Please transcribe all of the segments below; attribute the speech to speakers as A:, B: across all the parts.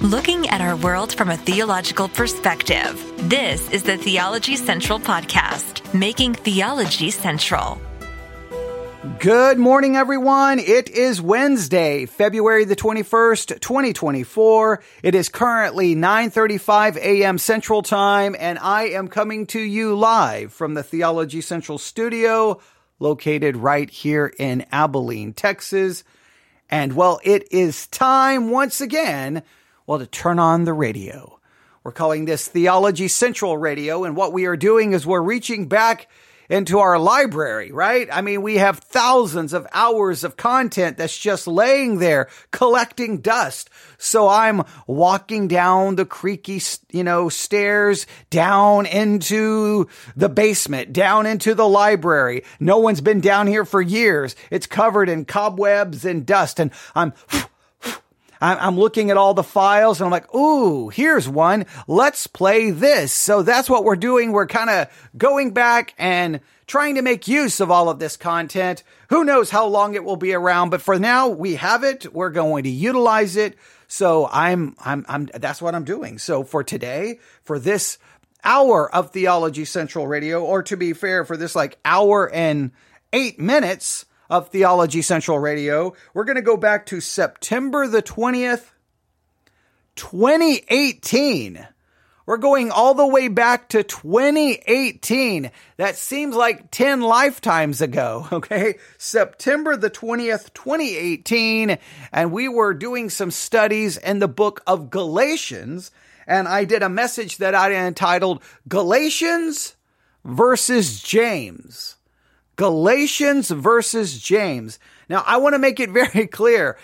A: looking at our world from a theological perspective. This is the Theology Central Podcast, making theology central.
B: Good morning, everyone. It is Wednesday, February the 21st, 2024. It is currently 9.35 a.m. Central Time, and I am coming to you live from the Theology Central studio located right here in Abilene, Texas. And well, it is time once again, well, to turn on the radio. We're calling this Theology Central Radio. And what we are doing is we're reaching back into our library, right? I mean, we have thousands of hours of content that's just laying there collecting dust. So I'm walking down the creaky, you know, stairs down into the basement, down into the library. No one's been down here for years. It's covered in cobwebs and dust and I'm I'm looking at all the files and I'm like, ooh, here's one. Let's play this. So that's what we're doing. We're kind of going back and trying to make use of all of this content. Who knows how long it will be around, but for now we have it. We're going to utilize it. So I'm, I'm, I'm, that's what I'm doing. So for today, for this hour of Theology Central Radio, or to be fair, for this like hour and eight minutes, of Theology Central Radio. We're going to go back to September the 20th, 2018. We're going all the way back to 2018. That seems like 10 lifetimes ago, okay? September the 20th, 2018. And we were doing some studies in the book of Galatians. And I did a message that I entitled Galatians versus James. Galatians versus James. Now, I want to make it very clear.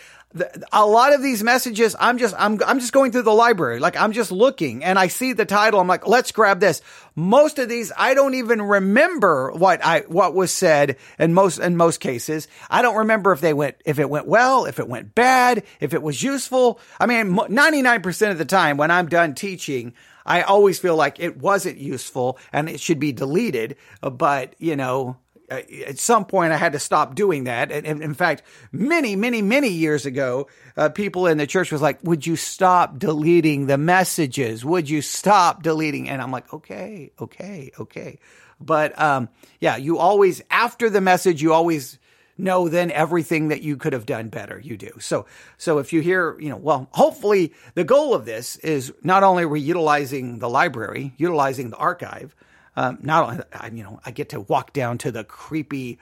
B: A lot of these messages, I'm just, I'm, I'm just going through the library. Like I'm just looking and I see the title. I'm like, let's grab this. Most of these, I don't even remember what I, what was said in most, in most cases. I don't remember if they went, if it went well, if it went bad, if it was useful. I mean, 99% of the time when I'm done teaching, I always feel like it wasn't useful and it should be deleted. But, you know, at some point I had to stop doing that. And, in fact, many, many, many years ago, uh, people in the church was like, "Would you stop deleting the messages? Would you stop deleting?" And I'm like, "Okay, okay, okay." But um, yeah, you always after the message, you always know then everything that you could have done better you do so so if you hear you know well hopefully the goal of this is not only we utilizing the library utilizing the archive um, not I, you know, I get to walk down to the creepy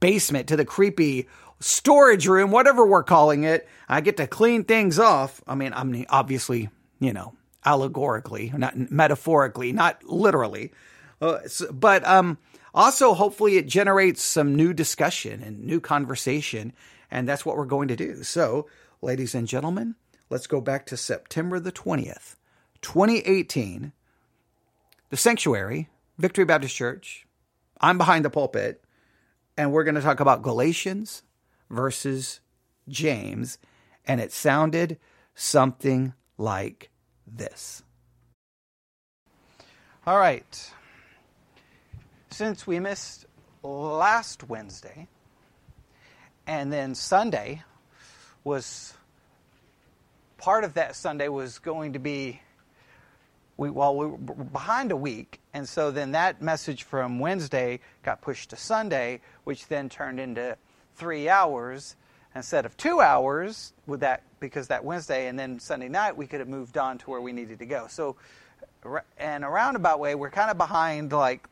B: basement, to the creepy storage room, whatever we're calling it. I get to clean things off. I mean, I'm obviously, you know, allegorically, not metaphorically, not literally. Uh, but um, also, hopefully, it generates some new discussion and new conversation. And that's what we're going to do. So, ladies and gentlemen, let's go back to September the 20th, 2018. The sanctuary Victory Baptist Church. I'm behind the pulpit, and we're going to talk about Galatians versus James, and it sounded something like this. All right. Since we missed last Wednesday, and then Sunday was part of that Sunday was going to be we well we were behind a week and so then that message from wednesday got pushed to sunday which then turned into three hours instead of two hours with that because that wednesday and then sunday night we could have moved on to where we needed to go. So in a roundabout way we're kind of behind like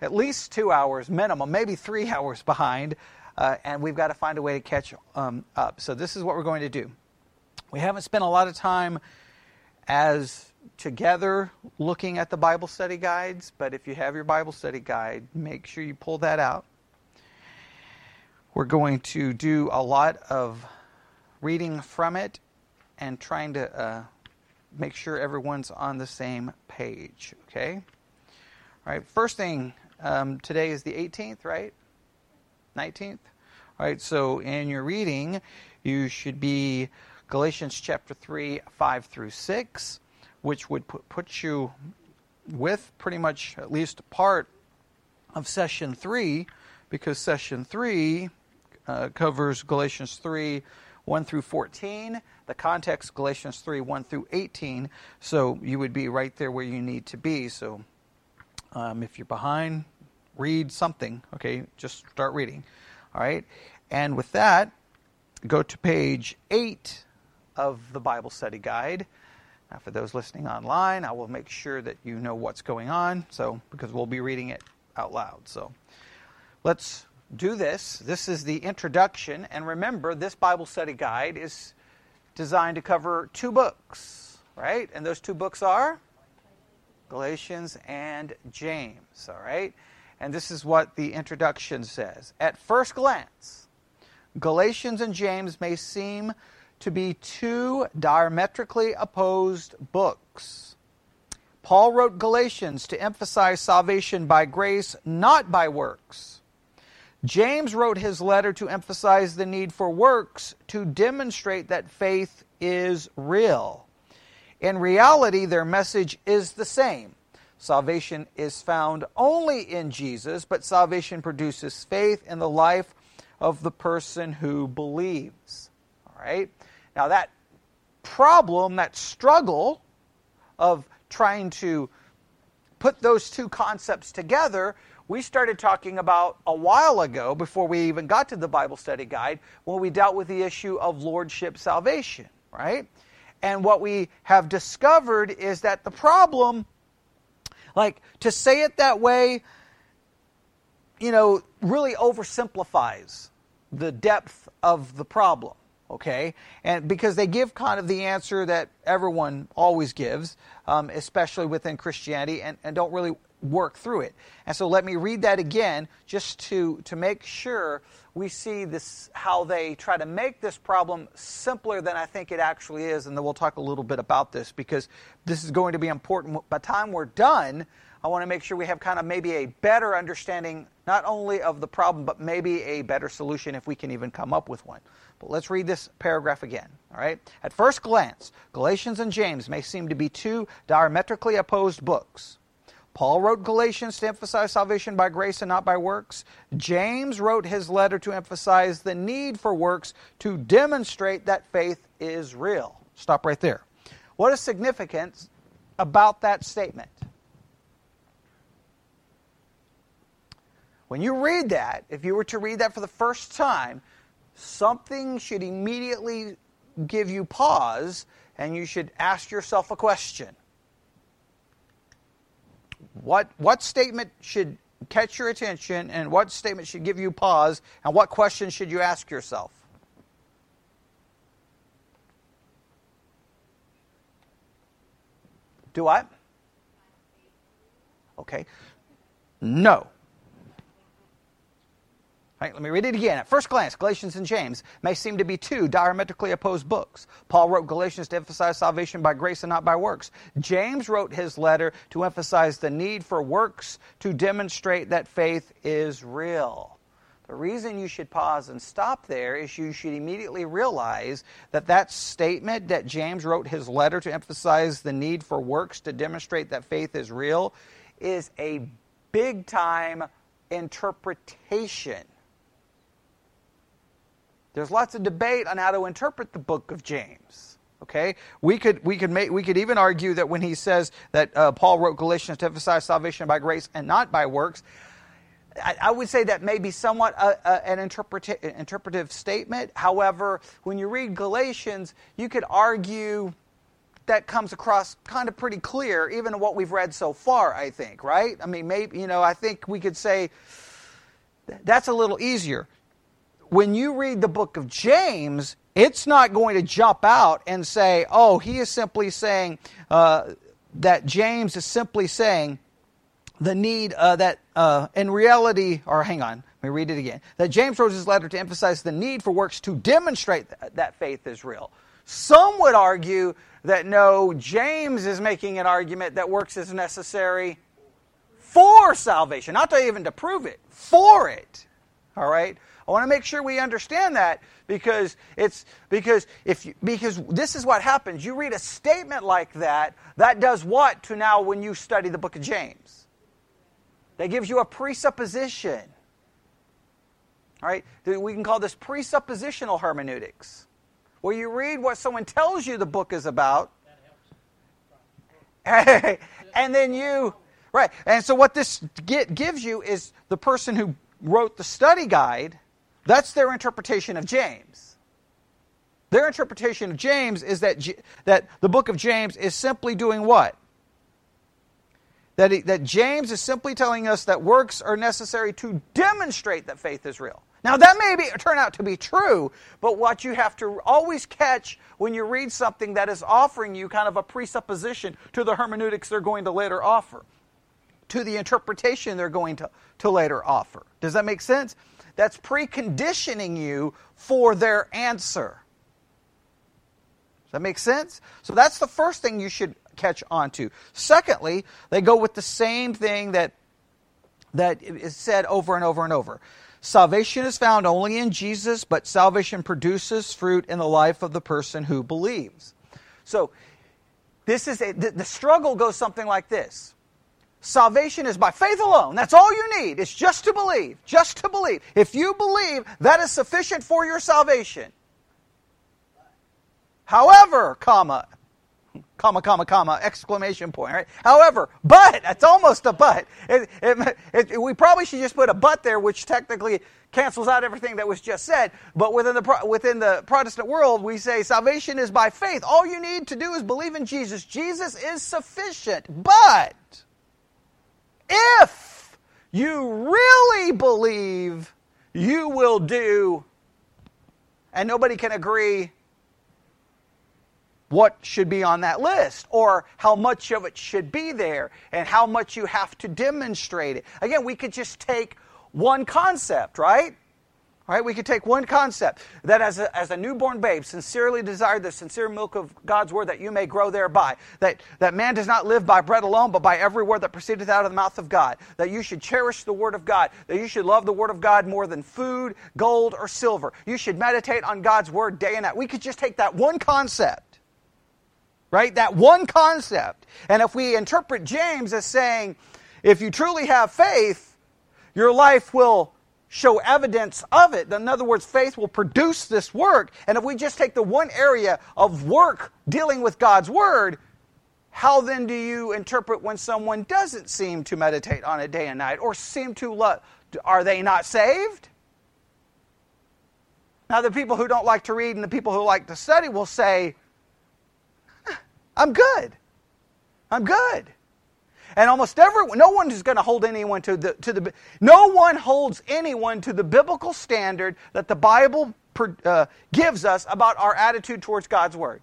B: at least two hours minimum maybe three hours behind uh, and we've got to find a way to catch um, up. So this is what we're going to do. We haven't spent a lot of time as together looking at the Bible study guides, but if you have your Bible study guide, make sure you pull that out. We're going to do a lot of reading from it and trying to uh, make sure everyone's on the same page, okay? All right, first thing, um, today is the 18th, right? 19th? All right, so in your reading, you should be Galatians chapter 3, 5 through 6 which would put, put you with pretty much at least part of session 3 because session 3 uh, covers Galatians 3 1 through 14. The context, Galatians 3 1 through 18. So you would be right there where you need to be. So um, if you're behind, read something. Okay, just start reading. All right. And with that, go to page 8 of the Bible study guide. Now, for those listening online, I will make sure that you know what's going on. So, because we'll be reading it out loud. So, let's do this. This is the introduction. And remember, this Bible study guide is designed to cover two books, right? And those two books are Galatians and James, all right? And this is what the introduction says. At first glance, Galatians and James may seem to be two diametrically opposed books. Paul wrote Galatians to emphasize salvation by grace, not by works. James wrote his letter to emphasize the need for works to demonstrate that faith is real. In reality, their message is the same. Salvation is found only in Jesus, but salvation produces faith in the life of the person who believes. All right? Now, that problem, that struggle of trying to put those two concepts together, we started talking about a while ago, before we even got to the Bible study guide, when we dealt with the issue of lordship salvation, right? And what we have discovered is that the problem, like to say it that way, you know, really oversimplifies the depth of the problem okay? And because they give kind of the answer that everyone always gives, um, especially within Christianity, and, and don't really work through it. And so let me read that again just to, to make sure we see this how they try to make this problem simpler than I think it actually is. And then we'll talk a little bit about this because this is going to be important. By the time we're done, I want to make sure we have kind of maybe a better understanding not only of the problem, but maybe a better solution if we can even come up with one. But let's read this paragraph again. All right. At first glance, Galatians and James may seem to be two diametrically opposed books. Paul wrote Galatians to emphasize salvation by grace and not by works. James wrote his letter to emphasize the need for works to demonstrate that faith is real. Stop right there. What is significant about that statement? When you read that, if you were to read that for the first time, something should immediately give you pause and you should ask yourself a question. What, what statement should catch your attention and what statement should give you pause and what question should you ask yourself? Do I? Okay. No. Right, let me read it again. At first glance, Galatians and James may seem to be two diametrically opposed books. Paul wrote Galatians to emphasize salvation by grace and not by works. James wrote his letter to emphasize the need for works to demonstrate that faith is real. The reason you should pause and stop there is you should immediately realize that that statement that James wrote his letter to emphasize the need for works to demonstrate that faith is real is a big time interpretation there's lots of debate on how to interpret the book of James. Okay, we could we could make we could even argue that when he says that uh, Paul wrote Galatians to emphasize salvation by grace and not by works, I, I would say that may be somewhat a, a, an interpreta- interpretive statement. However, when you read Galatians, you could argue that comes across kind of pretty clear, even what we've read so far. I think, right? I mean, maybe you know, I think we could say that's a little easier when you read the book of James, it's not going to jump out and say, oh, he is simply saying uh, that James is simply saying the need uh, that uh, in reality, or hang on, let me read it again. That James wrote his letter to emphasize the need for works to demonstrate that, that faith is real. Some would argue that no, James is making an argument that works is necessary for salvation, not to even to prove it, for it. All right? I want to make sure we understand that because it's because if you, because this is what happens. You read a statement like that, that does what to now when you study the book of James? That gives you a presupposition. All right? We can call this presuppositional hermeneutics. Where you read what someone tells you the book is about. and then you, right. And so what this get, gives you is the person who wrote the study guide, that's their interpretation of James. Their interpretation of James is that, that the book of James is simply doing what? That, he, that James is simply telling us that works are necessary to demonstrate that faith is real. Now, that may be, turn out to be true, but what you have to always catch when you read something that is offering you kind of a presupposition to the hermeneutics they're going to later offer, to the interpretation they're going to, to later offer. Does that make sense? That's preconditioning you for their answer. Does that make sense? So that's the first thing you should catch on to. Secondly, they go with the same thing that, that is said over and over and over. Salvation is found only in Jesus, but salvation produces fruit in the life of the person who believes. So, this is a, the, the struggle goes something like this. Salvation is by faith alone. That's all you need. It's just to believe. Just to believe. If you believe, that is sufficient for your salvation. However, comma, comma, comma, comma, exclamation point, right? However, but, that's almost a but. It, it, it, we probably should just put a but there, which technically cancels out everything that was just said. But within the, within the Protestant world, we say salvation is by faith. All you need to do is believe in Jesus. Jesus is sufficient. But, if you really believe, you will do, and nobody can agree what should be on that list or how much of it should be there and how much you have to demonstrate it. Again, we could just take one concept, right? Right? We could take one concept that as a, as a newborn babe sincerely desire the sincere milk of God's word that you may grow thereby. That, that man does not live by bread alone, but by every word that proceedeth out of the mouth of God. That you should cherish the word of God. That you should love the word of God more than food, gold, or silver. You should meditate on God's word day and night. We could just take that one concept right? That one concept. And if we interpret James as saying, if you truly have faith, your life will show evidence of it. In other words, faith will produce this work. And if we just take the one area of work dealing with God's Word, how then do you interpret when someone doesn't seem to meditate on it day and night or seem to love? Are they not saved? Now, the people who don't like to read and the people who like to study will say, I'm good. I'm good. And almost everyone, no one is going to hold anyone to the, to the, no one holds anyone to the biblical standard that the Bible uh, gives us about our attitude towards God's Word.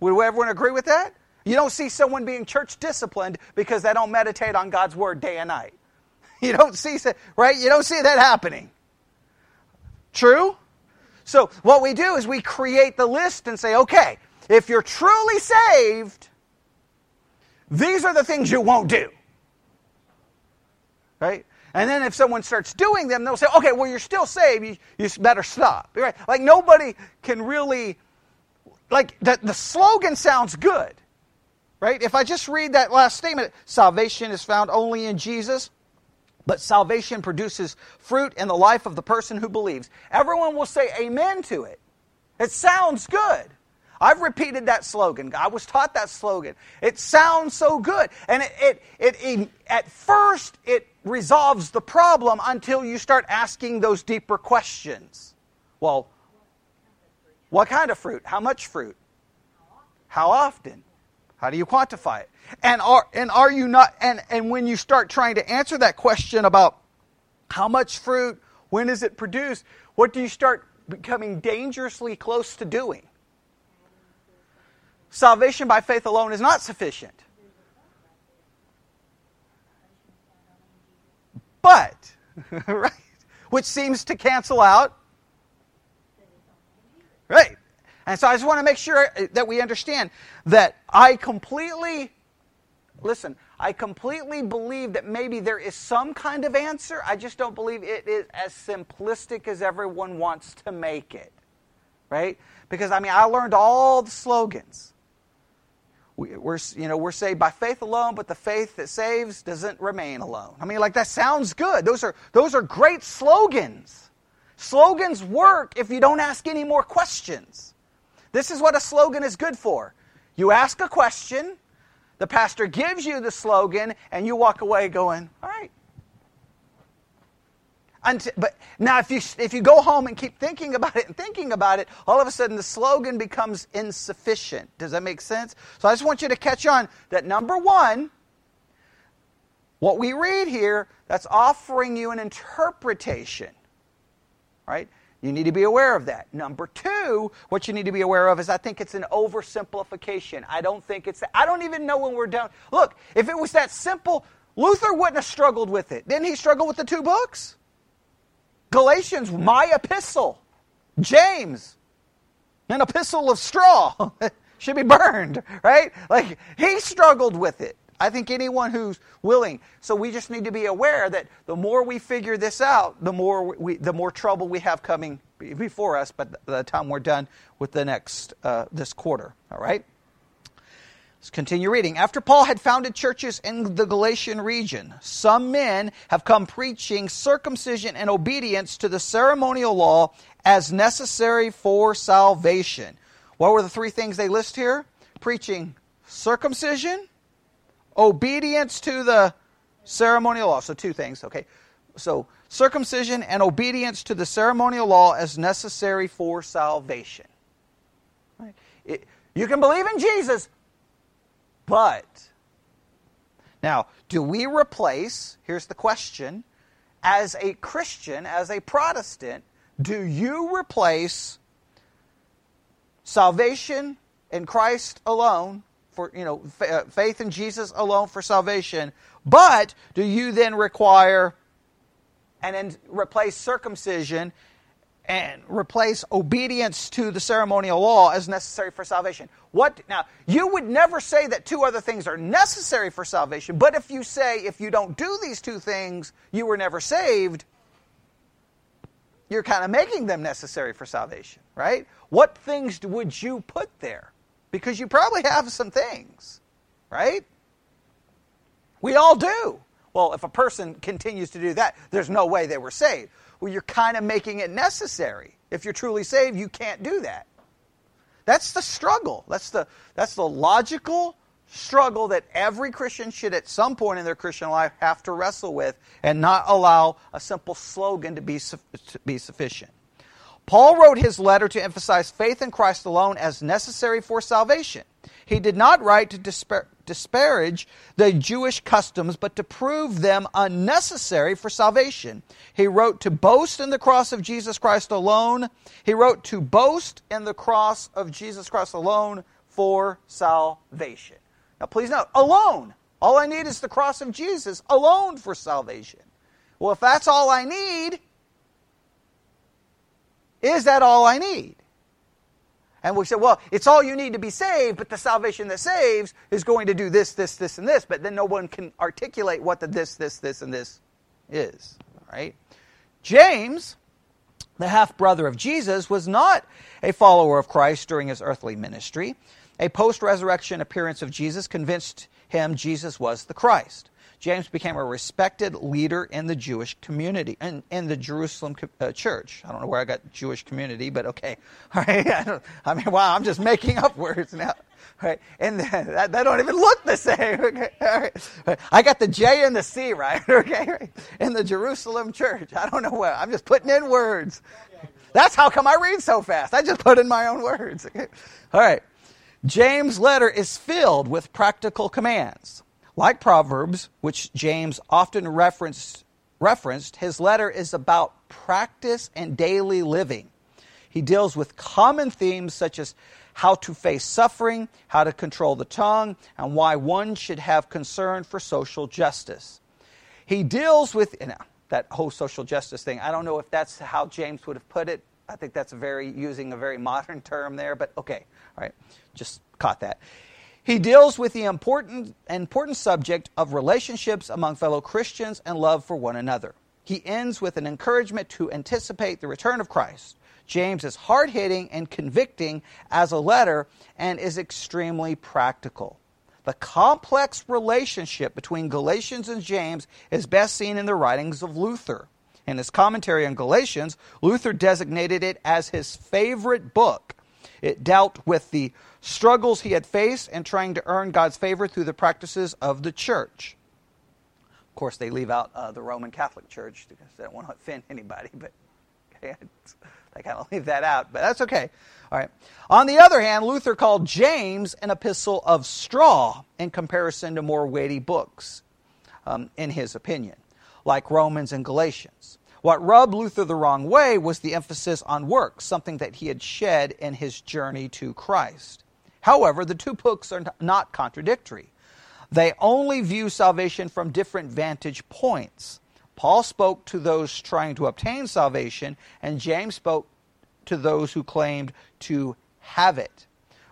B: Would everyone agree with that? You don't see someone being church disciplined because they don't meditate on God's Word day and night. You don't see, right? You don't see that happening. True? So what we do is we create the list and say, okay, if you're truly saved, these are the things you won't do. Right? And then if someone starts doing them, they'll say, okay, well, you're still saved. You, you better stop. Right? Like nobody can really, like the, the slogan sounds good. Right? If I just read that last statement, salvation is found only in Jesus, but salvation produces fruit in the life of the person who believes. Everyone will say amen to it. It sounds good. I've repeated that slogan. I was taught that slogan. It sounds so good. And it, it, it, it, at first, it resolves the problem until you start asking those deeper questions. Well, what kind of fruit? How much fruit? How often? How do you quantify it? And are, and are you not, and, and when you start trying to answer that question about how much fruit, when is it produced, what do you start becoming dangerously close to doing? Salvation by faith alone is not sufficient. But, right, which seems to cancel out. Right. And so I just want to make sure that we understand that I completely, listen, I completely believe that maybe there is some kind of answer. I just don't believe it is as simplistic as everyone wants to make it. Right? Because, I mean, I learned all the slogans we're, you know, we're saved by faith alone, but the faith that saves doesn't remain alone. I mean, like that sounds good. Those are, those are great slogans. Slogans work if you don't ask any more questions. This is what a slogan is good for. You ask a question, the pastor gives you the slogan, and you walk away going, all right. Until, but now, if you, if you go home and keep thinking about it and thinking about it, all of a sudden the slogan becomes insufficient. Does that make sense? So I just want you to catch on that number one, what we read here, that's offering you an interpretation. Right? You need to be aware of that. Number two, what you need to be aware of is I think it's an oversimplification. I don't think it's, I don't even know when we're done. Look, if it was that simple, Luther wouldn't have struggled with it. Didn't he struggle with the two books? Galatians, my epistle. James, an epistle of straw. Should be burned, right? Like, he struggled with it. I think anyone who's willing. So we just need to be aware that the more we figure this out, the more we, the more trouble we have coming before us. But the time we're done with the next uh, this quarter, all right. Let's continue reading. After Paul had founded churches in the Galatian region, some men have come preaching circumcision and obedience to the ceremonial law as necessary for salvation. What were the three things they list here? Preaching circumcision, obedience to the ceremonial law. So, two things, okay? So, circumcision and obedience to the ceremonial law as necessary for salvation. Right? It, you can believe in Jesus, but. Now, do we replace, here's the question, as a Christian, as a Protestant, do you replace salvation in Christ alone for you know uh, faith in Jesus alone for salvation. But do you then require and then replace circumcision and replace obedience to the ceremonial law as necessary for salvation? What now? You would never say that two other things are necessary for salvation, but if you say if you don't do these two things, you were never saved, you're kind of making them necessary for salvation, right? What things would you put there? because you probably have some things, right? We all do. Well, if a person continues to do that, there's no way they were saved. Well, you're kind of making it necessary. If you're truly saved, you can't do that. That's the struggle. That's the, that's the logical struggle that every Christian should, at some point in their Christian life, have to wrestle with and not allow a simple slogan to be, to be sufficient. Paul wrote his letter to emphasize faith in Christ alone as necessary for salvation. He did not write to dispar- disparage the Jewish customs, but to prove them unnecessary for salvation. He wrote to boast in the cross of Jesus Christ alone. He wrote to boast in the cross of Jesus Christ alone for salvation. Now, please note, alone. All I need is the cross of Jesus alone for salvation. Well, if that's all I need, is that all I need? And we said, well, it's all you need to be saved, but the salvation that saves is going to do this, this, this, and this. But then no one can articulate what the this, this, this, and this is. All right? James, the half brother of Jesus, was not a follower of Christ during his earthly ministry. A post resurrection appearance of Jesus convinced him Jesus was the Christ. James became a respected leader in the Jewish community, in, in the Jerusalem uh, church. I don't know where I got Jewish community, but okay. All right. I, I mean, wow, I'm just making up words now. Right. And that, that don't even look the same. Okay. All right. I got the J and the C right. Okay. In the Jerusalem church. I don't know where. I'm just putting in words. That's how come I read so fast. I just put in my own words. Okay. All right. James' letter is filled with practical commands. Like Proverbs, which James often referenced, referenced, his letter is about practice and daily living. He deals with common themes such as how to face suffering, how to control the tongue, and why one should have concern for social justice. He deals with you know, that whole social justice thing. I don't know if that's how James would have put it. I think that's very using a very modern term there, but okay. All right. Just caught that. He deals with the important, important subject of relationships among fellow Christians and love for one another. He ends with an encouragement to anticipate the return of Christ. James is hard hitting and convicting as a letter and is extremely practical. The complex relationship between Galatians and James is best seen in the writings of Luther. In his commentary on Galatians, Luther designated it as his favorite book. It dealt with the struggles he had faced and trying to earn God's favor through the practices of the church. Of course, they leave out uh, the Roman Catholic Church because they don't want to offend anybody, but okay, they kind of leave that out, but that's okay. All right. On the other hand, Luther called James an epistle of straw in comparison to more weighty books, um, in his opinion, like Romans and Galatians. What rubbed Luther the wrong way was the emphasis on works, something that he had shed in his journey to Christ. However, the two books are not contradictory. They only view salvation from different vantage points. Paul spoke to those trying to obtain salvation, and James spoke to those who claimed to have it,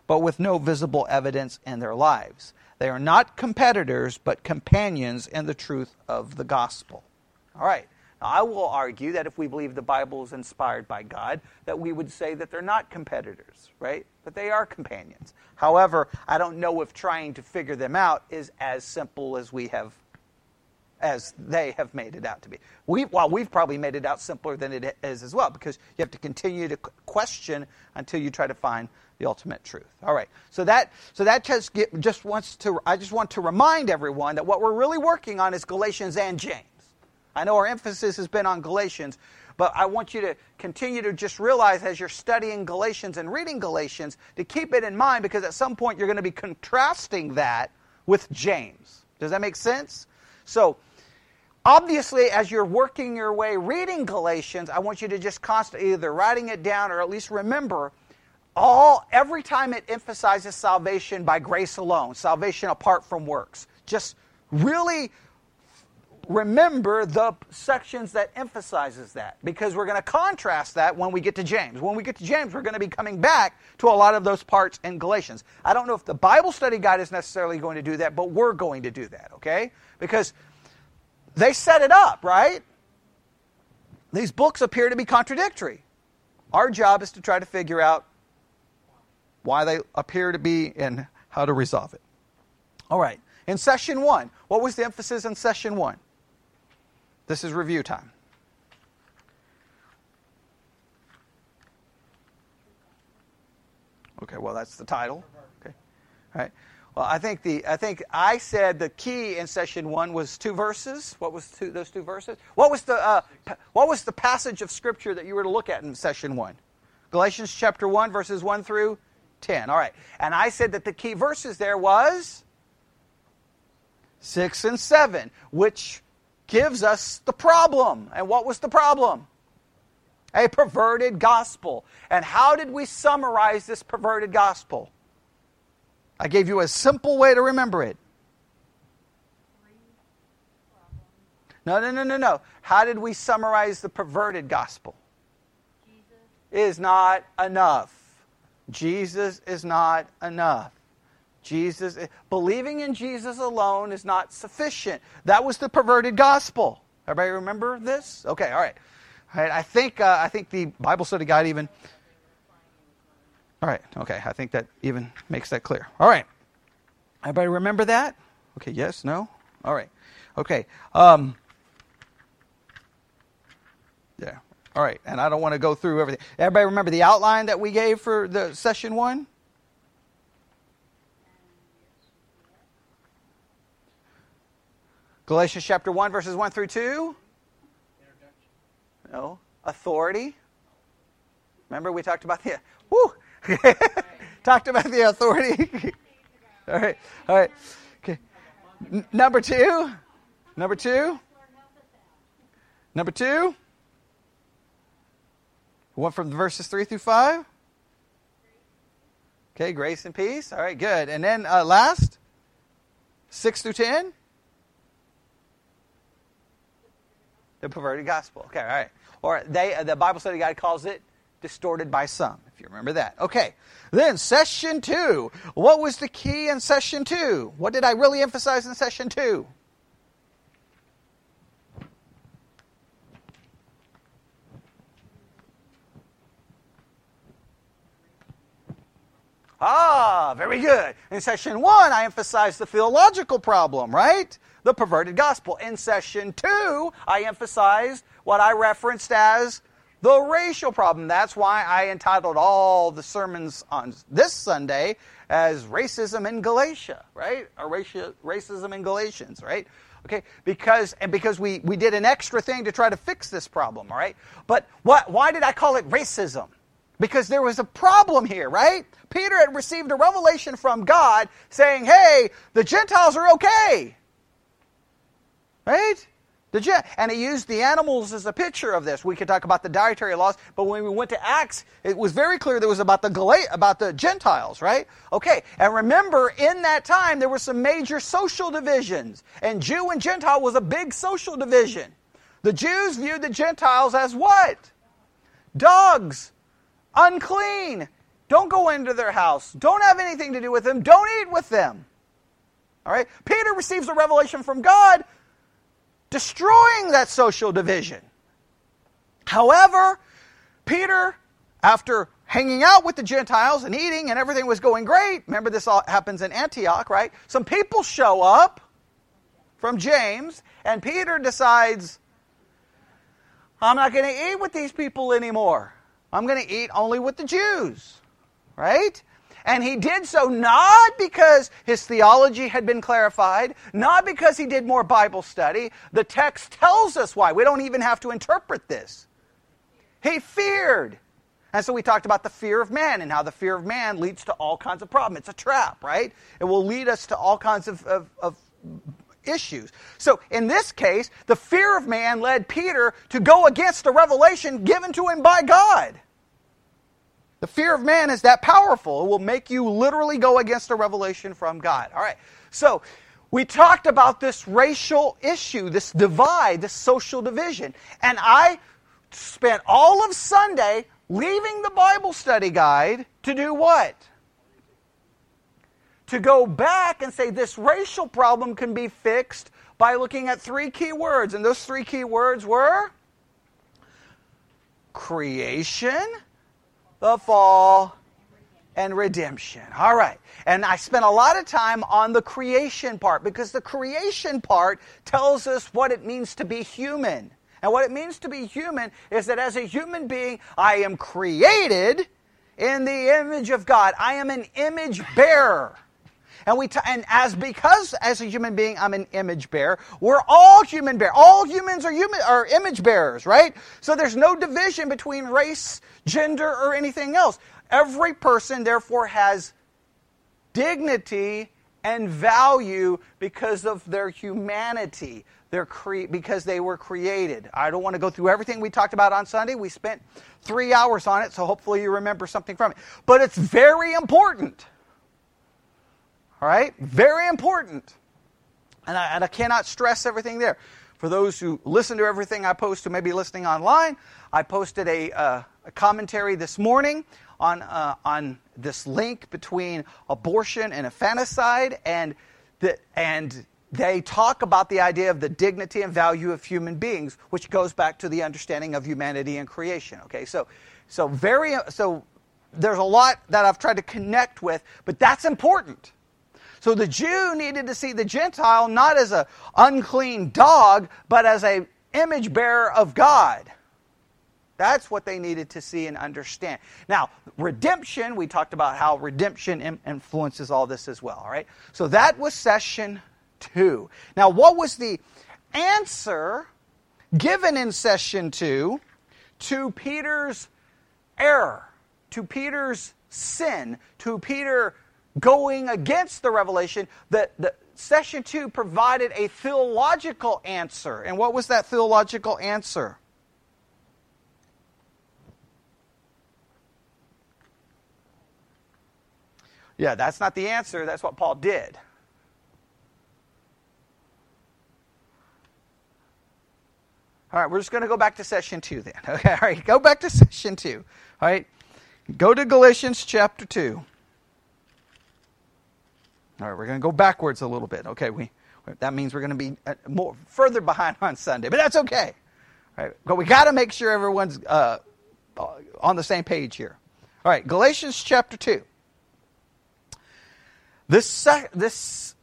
B: but with no visible evidence in their lives. They are not competitors, but companions in the truth of the gospel. All right. I will argue that if we believe the Bible is inspired by God, that we would say that they're not competitors, right? But they are companions. However, I don't know if trying to figure them out is as simple as we have as they have made it out to be. We, well, we've probably made it out simpler than it is as well, because you have to continue to question until you try to find the ultimate truth. All right. So that so that just get, just wants to I just want to remind everyone that what we're really working on is Galatians and James. I know our emphasis has been on Galatians, but I want you to continue to just realize as you're studying Galatians and reading Galatians to keep it in mind because at some point you're going to be contrasting that with James. Does that make sense? So obviously, as you're working your way reading Galatians, I want you to just constantly either writing it down or at least remember all every time it emphasizes salvation by grace alone, salvation apart from works. Just really remember the sections that emphasizes that because we're going to contrast that when we get to James. When we get to James, we're going to be coming back to a lot of those parts in Galatians. I don't know if the Bible study guide is necessarily going to do that, but we're going to do that, okay? Because they set it up, right? These books appear to be contradictory. Our job is to try to figure out why they appear to be and how to resolve it. All right. In session one, what was the emphasis in session one? This is review time. Okay, well, that's the title. Okay. All right. Well, I think the I think I said the key in session one was two verses. What was two, those two verses? What was the uh, what was the passage of scripture that you were to look at in session one? Galatians chapter one, verses one through ten. All right, and I said that the key verses there was six and seven, which gives us the problem. And what was the problem? A perverted gospel. And how did we summarize this perverted gospel? I gave you a simple way to remember it. No, no, no, no, no. How did we summarize the perverted gospel? Jesus. Is not enough. Jesus is not enough. Jesus believing in Jesus alone is not sufficient. That was the perverted gospel. Everybody remember this? Okay, all right. All right I think uh, I think the Bible study guide even all right. Okay. I think that even makes that clear. All right. Everybody remember that? Okay. Yes. No. All right. Okay. Um, yeah. All right. And I don't want to go through everything. Everybody remember the outline that we gave for the session one? Galatians chapter 1, verses 1 through 2? No. Authority. Remember, we talked about the. Woo! Talked about the authority. all right. All right. Okay. N- number two. Number two. Number two. One from verses three through five. Okay, grace and peace. All right, good. And then uh, last, six through ten. The perverted gospel. Okay, all right. Or they, uh, the Bible study guide calls it distorted by some, if you remember that. Okay, then session two. What was the key in session two? What did I really emphasize in session two? Ah, very good. In session one, I emphasized the theological problem, right? The perverted gospel. In session two, I emphasized what I referenced as the racial problem. That's why I entitled all the sermons on this Sunday as racism in Galatia, right? Or racism in Galatians, right? Okay, because and because we, we did an extra thing to try to fix this problem, all right? But what why did I call it racism? Because there was a problem here, right? Peter had received a revelation from God saying, hey, the Gentiles are okay. Right? The, and he used the animals as a picture of this. We could talk about the dietary laws, but when we went to Acts, it was very clear that it was about the about the Gentiles, right? Okay, and remember, in that time there were some major social divisions, and Jew and Gentile was a big social division. The Jews viewed the Gentiles as what? Dogs, unclean. Don't go into their house. Don't have anything to do with them. Don't eat with them. All right. Peter receives a revelation from God destroying that social division. However, Peter, after hanging out with the Gentiles and eating and everything was going great, remember this all happens in Antioch, right? Some people show up from James, and Peter decides, I'm not going to eat with these people anymore. I'm going to eat only with the Jews, right? And he did so not because his theology had been clarified, not because he did more Bible study. The text tells us why. We don't even have to interpret this. He feared. And so we talked about the fear of man and how the fear of man leads to all kinds of problems. It's a trap, right? It will lead us to all kinds of, of, of issues. So in this case, the fear of man led Peter to go against a revelation given to him by God. The fear of man is that powerful. It will make you literally go against a revelation from God. All right. So, we talked about this racial issue, this divide, this social division. And I spent all of Sunday leaving the Bible study guide to do what? To go back and say this racial problem can be fixed by looking at three key words. And those three key words were creation the fall, and redemption. All right. And I spent a lot of time on the creation part because the creation part tells us what it means to be human. And what it means to be human is that as a human being, I am created in the image of God. I am an image bearer. And we t- and as because as a human being I'm an image bearer, we're all human bear. All humans are human are image bearers, right? So there's no division between race, gender, or anything else. Every person therefore has dignity and value because of their humanity. They're cre- because they were created. I don't want to go through everything we talked about on Sunday. We spent three hours on it, so hopefully you remember something from it. But it's very important. All right? Very important. And I, and I cannot stress everything there. For those who listen to everything I post who may be listening online, I posted a, uh, a commentary this morning on, uh, on this link between abortion and infanticide, and, the, and they talk about the idea of the dignity and value of human beings, which goes back to the understanding of humanity and creation. Okay, so, so, very, so there's a lot that I've tried to connect with, but that's important. So the Jew needed to see the Gentile not as an unclean dog, but as a image bearer of God. That's what they needed to see and understand. Now, redemption, we talked about how redemption influences all this as well, all right? So that was session two. Now, what was the answer given in session two to Peter's error, to Peter's sin, to Peter going against the revelation, that the, session two provided a theological answer. And what was that theological answer? Yeah, that's not the answer. That's what Paul did. All right, we're just going to go back to session two then. Okay, all right, go back to session two. All right, go to Galatians chapter 2. All right, we're going to go backwards a little bit. Okay, we that means we're going to be uh, more further behind on Sunday, but that's okay. All right, but we got to make sure everyone's uh, on the same page here. All right, Galatians chapter two. This sec- this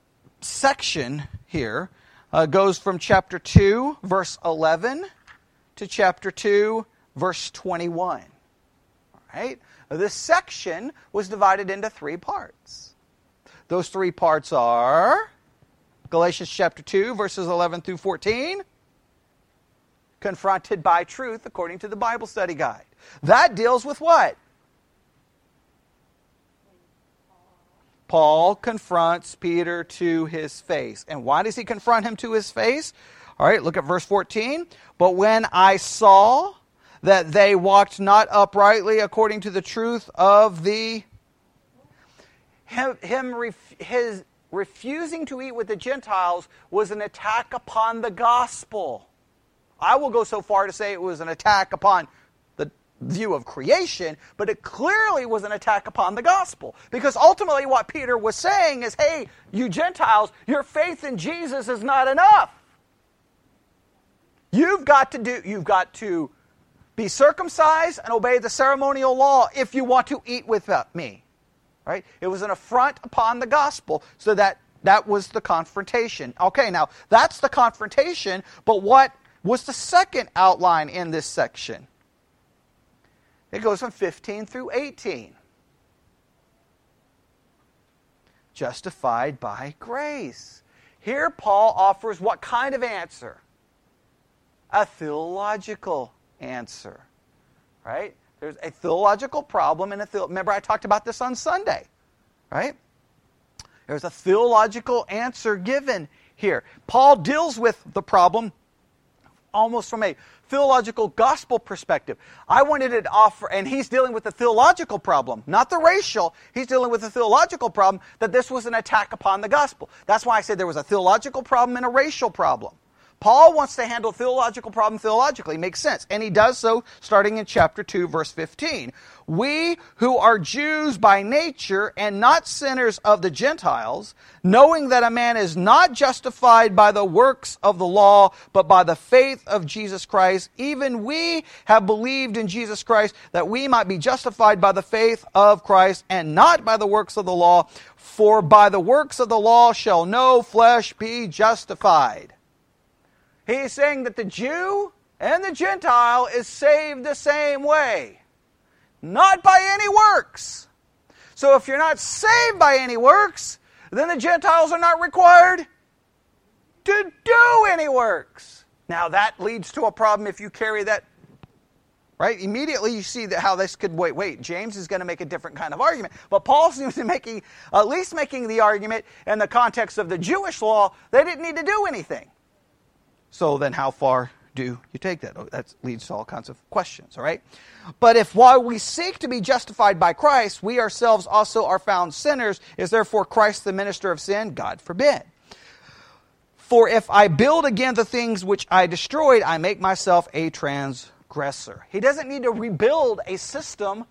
B: section here uh, goes from chapter two, verse eleven, to chapter 2, verse 21. All right? This section was divided into three parts. Those three parts are Galatians chapter 2, verses 11 through 14, confronted by truth according to the Bible study guide. That deals with what? Paul confronts Peter to his face. And why does he confront him to his face? All right, look at verse 14. But when I saw that they walked not uprightly according to the truth of the him, him his refusing to eat with the Gentiles was an attack upon the gospel. I will go so far to say it was an attack upon the view of creation, but it clearly was an attack upon the gospel. Because ultimately, what Peter was saying is hey, you Gentiles, your faith in Jesus is not enough. You've got to do, you've got to be circumcised and obey the ceremonial law if you want to eat with uh, me. Right? It was an affront upon the gospel, so that that was the confrontation. Okay, now that's the confrontation, but what was the second outline in this section? It goes from 15 through 18. Justified by grace. Here, Paul offers what kind of answer? A theological answer. Right? There's a theological problem and a the- remember I talked about this on Sunday, right? There's a theological answer given here. Paul deals with the problem almost from a theological gospel perspective. I wanted to offer, and he's dealing with the theological problem, not the racial. He's dealing with the theological problem that this was an attack upon the gospel. That's why I said there was a theological problem and a racial problem. Paul wants to handle theological problem theologically. Makes sense. And he does so starting in chapter 2, verse 15. We who are Jews by nature and not sinners of the Gentiles, knowing that a man is not justified by the works of the law, but by the faith of Jesus Christ, even we have believed in Jesus Christ that we might be justified by the faith of Christ and not by the works of the law. For by the works of the law shall no flesh be justified. He's saying that the Jew and the Gentile is saved the same way, not by any works. So if you're not saved by any works, then the Gentiles are not required to do any works. Now that leads to a problem if you carry that right? Immediately you see that how this could wait. Wait, James is going to make a different kind of argument, but Paul seems to be making at least making the argument in the context of the Jewish law. They didn't need to do anything. So then, how far do you take that? Oh, that leads to all kinds of questions, all right? But if while we seek to be justified by Christ, we ourselves also are found sinners, is therefore Christ the minister of sin? God forbid. For if I build again the things which I destroyed, I make myself a transgressor. He doesn't need to rebuild a system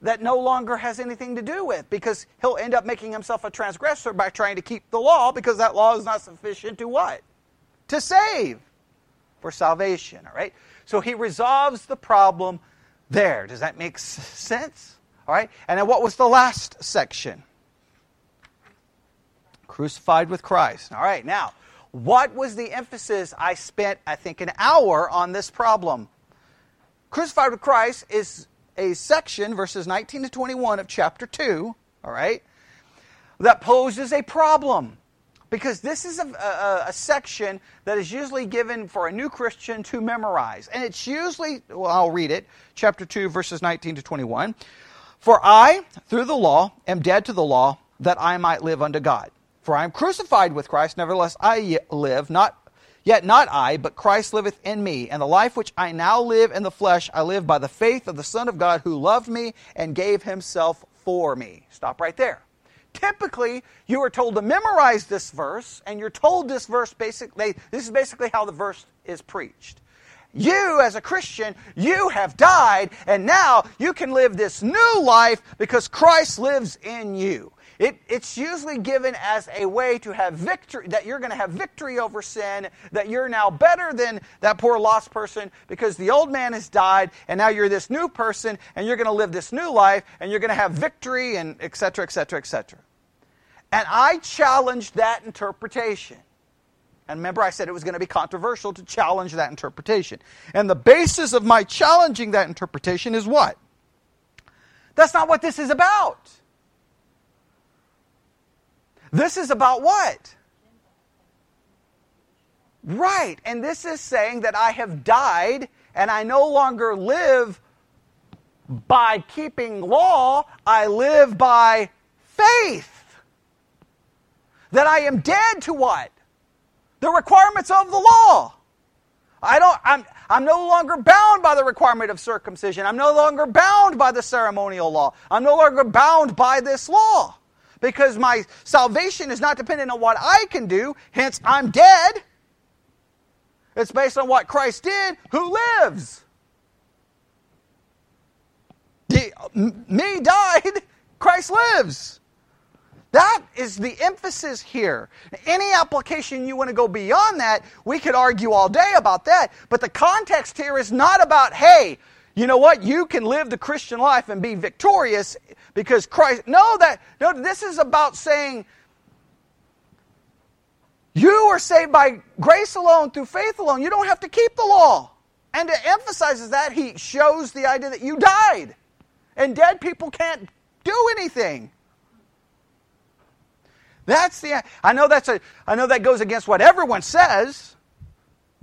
B: that no longer has anything to do with because he'll end up making himself a transgressor by trying to keep the law because that law is not sufficient to what? To save for salvation. All right? So he resolves the problem there. Does that make sense? All right? And then what was the last section? Crucified with Christ. All right, now, what was the emphasis? I spent, I think, an hour on this problem. Crucified with Christ is a section, verses 19 to 21 of chapter 2, all right, that poses a problem because this is a, a, a, section that is usually given for a new Christian to memorize. And it's usually, well, I'll read it, chapter 2, verses 19 to 21. For I, through the law, am dead to the law, that I might live unto God. For I am crucified with Christ, nevertheless I live, not Yet not I, but Christ liveth in me. And the life which I now live in the flesh, I live by the faith of the Son of God who loved me and gave himself for me. Stop right there. Typically, you are told to memorize this verse, and you're told this verse basically, this is basically how the verse is preached. You, as a Christian, you have died, and now you can live this new life because Christ lives in you. It, it's usually given as a way to have victory, that you're going to have victory over sin, that you're now better than that poor lost person because the old man has died, and now you're this new person, and you're going to live this new life, and you're going to have victory, and etc., etc., etc. And I challenge that interpretation. And remember, I said it was going to be controversial to challenge that interpretation. And the basis of my challenging that interpretation is what? That's not what this is about. This is about what? Right. And this is saying that I have died and I no longer live by keeping law, I live by faith. That I am dead to what? The requirements of the law. I don't I'm I'm no longer bound by the requirement of circumcision. I'm no longer bound by the ceremonial law. I'm no longer bound by this law. Because my salvation is not dependent on what I can do, hence I'm dead. It's based on what Christ did, who lives. The, me died, Christ lives. That is the emphasis here. Any application you want to go beyond that, we could argue all day about that. But the context here is not about, hey, you know what? You can live the Christian life and be victorious because Christ. No, that no. This is about saying you are saved by grace alone, through faith alone. You don't have to keep the law. And it emphasizes that, he shows the idea that you died. And dead people can't do anything. That's the I know that's a I know that goes against what everyone says,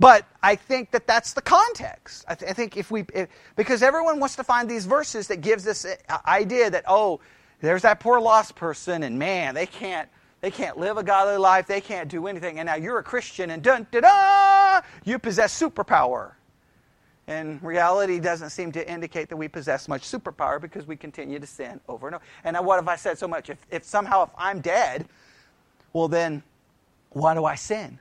B: but I think that that's the context. I, th- I think if we if, because everyone wants to find these verses that gives this uh, idea that oh, there's that poor lost person and man, they can't they can't live a godly life. They can't do anything. And now you're a Christian and dun da da, you possess superpower. And reality doesn't seem to indicate that we possess much superpower because we continue to sin over and over. And what have I said so much? If, if somehow if I'm dead, well then, why do I sin?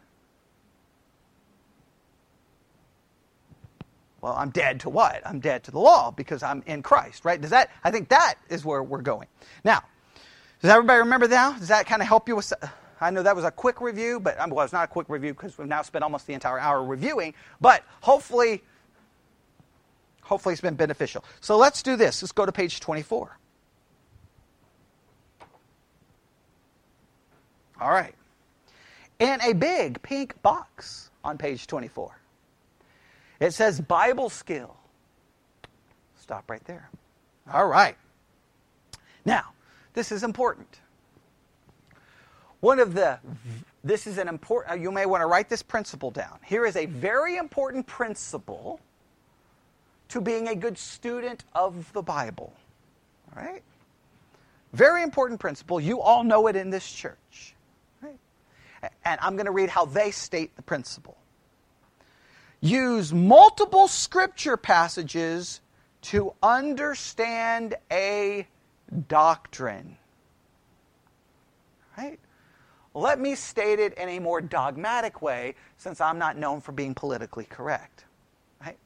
B: Well, I'm dead to what? I'm dead to the law because I'm in Christ, right? Does that? I think that is where we're going. Now, does everybody remember now? Does that kind of help you with? I know that was a quick review, but um, well, it's not a quick review because we've now spent almost the entire hour reviewing. But hopefully, hopefully it's been beneficial. So let's do this. Let's go to page 24. All right. In a big pink box on page 24, it says Bible skill. Stop right there. All right. Now, this is important. One of the, this is an important, uh, you may want to write this principle down. Here is a very important principle to being a good student of the Bible. All right? Very important principle. You all know it in this church. Right? And I'm going to read how they state the principle. Use multiple scripture passages to understand a doctrine. Right? Let me state it in a more dogmatic way since I'm not known for being politically correct. Right?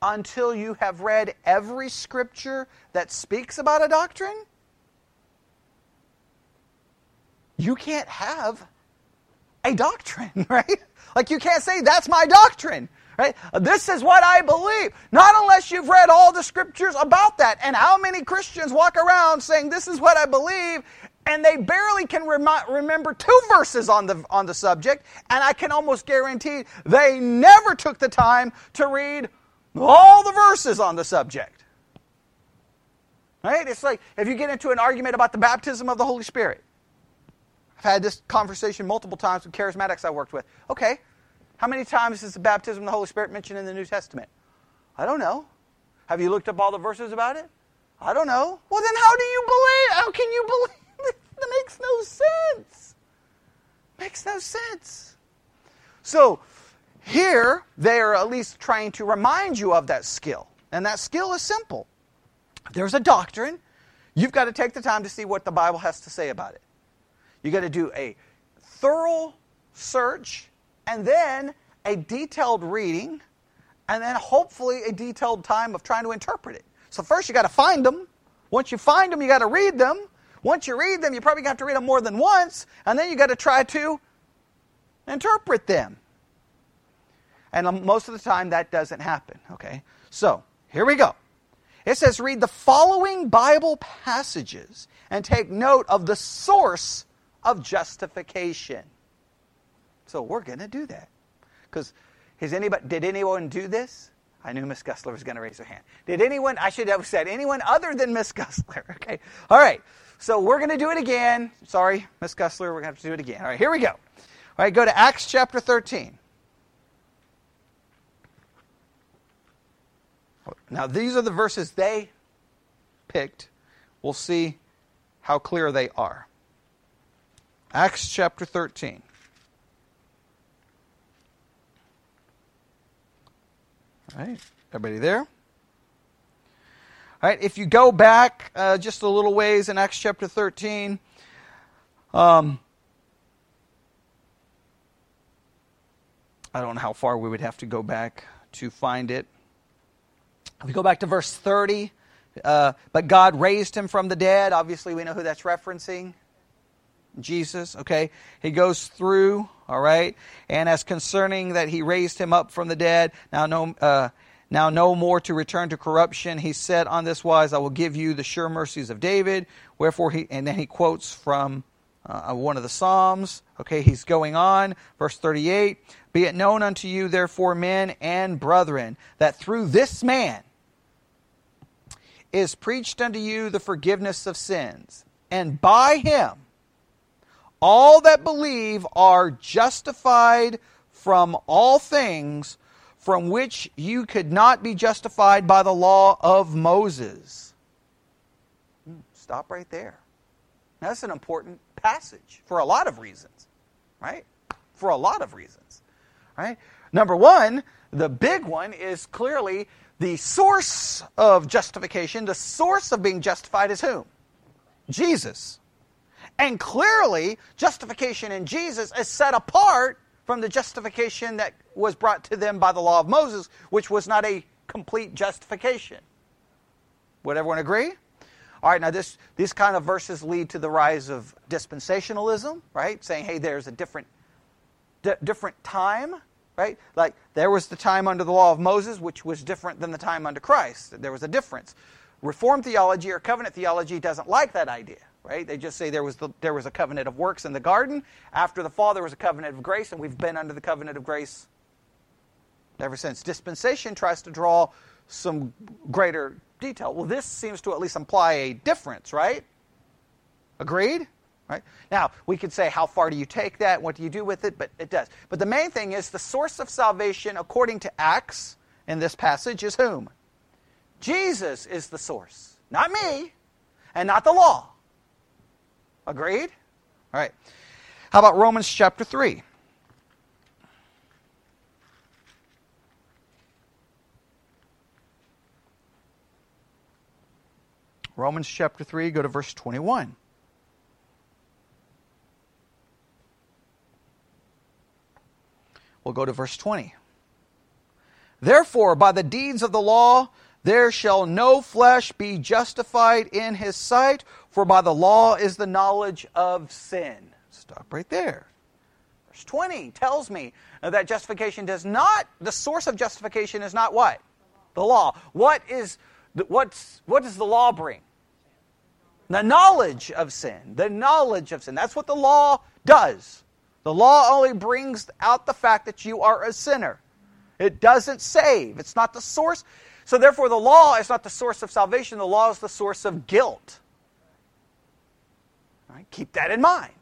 B: Until you have read every scripture that speaks about a doctrine, you can't have a doctrine, right? Like you can't say that's my doctrine. Right? This is what I believe. Not unless you've read all the scriptures about that. And how many Christians walk around saying, This is what I believe, and they barely can rem- remember two verses on the, on the subject, and I can almost guarantee they never took the time to read all the verses on the subject. Right? It's like if you get into an argument about the baptism of the Holy Spirit. I've had this conversation multiple times with charismatics I worked with. Okay, how many times is the baptism of the Holy Spirit mentioned in the New Testament? I don't know. Have you looked up all the verses about it? I don't know. Well, then how do you believe? How can you believe? that makes no sense. Makes no sense. So, here, they are at least trying to remind you of that skill. And that skill is simple. There's a doctrine. You've got to take the time to see what the Bible has to say about it. You've got to do a thorough search and then a detailed reading, and then hopefully a detailed time of trying to interpret it. So first you got to find them. Once you find them, you got to read them. Once you read them, you probably have to read them more than once, and then you got to try to interpret them. And um, most of the time that doesn't happen, okay? So, here we go. It says read the following Bible passages and take note of the source of justification. So we're going to do that. Because has anybody, did anyone do this? I knew Miss Gussler was going to raise her hand. Did anyone, I should have said anyone other than Miss Gussler. Okay. All right. So we're going to do it again. Sorry, Miss Gussler, we're going to have to do it again. All right, here we go. All right, go to Acts chapter 13. Now, these are the verses they picked. We'll see how clear they are. Acts chapter 13. Right, everybody there? All right, if you go back uh, just a little ways in Acts chapter 13, um, I don't know how far we would have to go back to find it. If we go back to verse 30, uh, but God raised him from the dead. Obviously, we know who that's referencing. Jesus, okay? He goes through, all right? And as concerning that he raised him up from the dead, now no, uh, now no more to return to corruption. He said on this wise, I will give you the sure mercies of David. Wherefore he, and then he quotes from uh, one of the Psalms. Okay, he's going on. Verse 38 Be it known unto you, therefore, men and brethren, that through this man, is preached unto you the forgiveness of sins, and by him all that believe are justified from all things from which you could not be justified by the law of Moses. Hmm, stop right there. That's an important passage for a lot of reasons, right? For a lot of reasons, right? Number one, the big one is clearly the source of justification, the source of being justified is whom? Jesus. And clearly, justification in Jesus is set apart from the justification that was brought to them by the law of Moses, which was not a complete justification. Would everyone agree? All right, now this, these kind of verses lead to the rise of dispensationalism, right? Saying, hey, there's a different, different time right? Like there was the time under the law of Moses, which was different than the time under Christ. There was a difference. Reformed theology or covenant theology doesn't like that idea, right? They just say there was, the, there was a covenant of works in the garden. After the fall, there was a covenant of grace, and we've been under the covenant of grace ever since. Dispensation tries to draw some greater detail. Well, this seems to at least imply a difference, right? Agreed? Right? Now, we could say, how far do you take that? What do you do with it? But it does. But the main thing is the source of salvation, according to Acts in this passage, is whom? Jesus is the source. Not me, and not the law. Agreed? All right. How about Romans chapter 3? Romans chapter 3, go to verse 21. We'll go to verse 20. Therefore, by the deeds of the law, there shall no flesh be justified in his sight, for by the law is the knowledge of sin. Stop right there. Verse 20 tells me that justification does not, the source of justification is not what? The law. What is, what's, what does the law bring? The knowledge of sin. The knowledge of sin. That's what the law does. The law only brings out the fact that you are a sinner. It doesn't save. It's not the source. So, therefore, the law is not the source of salvation. The law is the source of guilt. Right? Keep that in mind.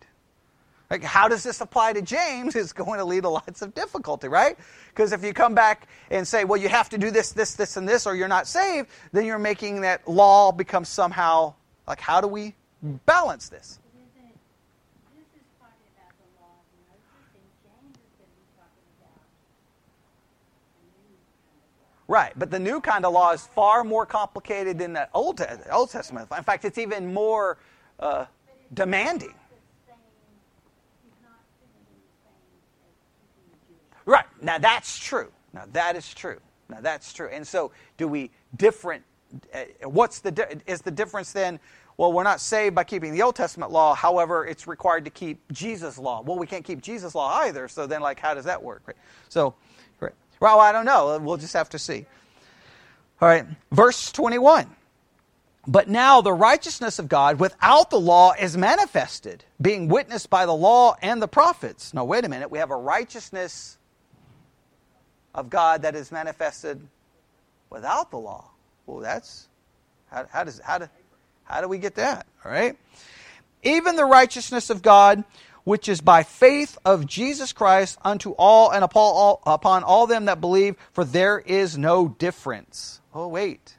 B: Like, how does this apply to James is going to lead to lots of difficulty, right? Because if you come back and say, well, you have to do this, this, this, and this, or you're not saved, then you're making that law become somehow like, how do we balance this? Right, but the new kind of law is far more complicated than the Old, Old Testament. In fact, it's even more uh, demanding. Right, now that's true. Now that is true. Now that's true. And so, do we different? Uh, what's the is the difference then? Well, we're not saved by keeping the Old Testament law. However, it's required to keep Jesus' law. Well, we can't keep Jesus' law either. So then, like, how does that work? Right? So, right well, I don't know. We'll just have to see. All right, verse 21. But now the righteousness of God without the law is manifested, being witnessed by the law and the prophets. Now, wait a minute. We have a righteousness of God that is manifested without the law. Well, that's how, how does how do how do we get that? All right. Even the righteousness of God, which is by faith of Jesus Christ unto all and upon all, upon all them that believe, for there is no difference. Oh, wait.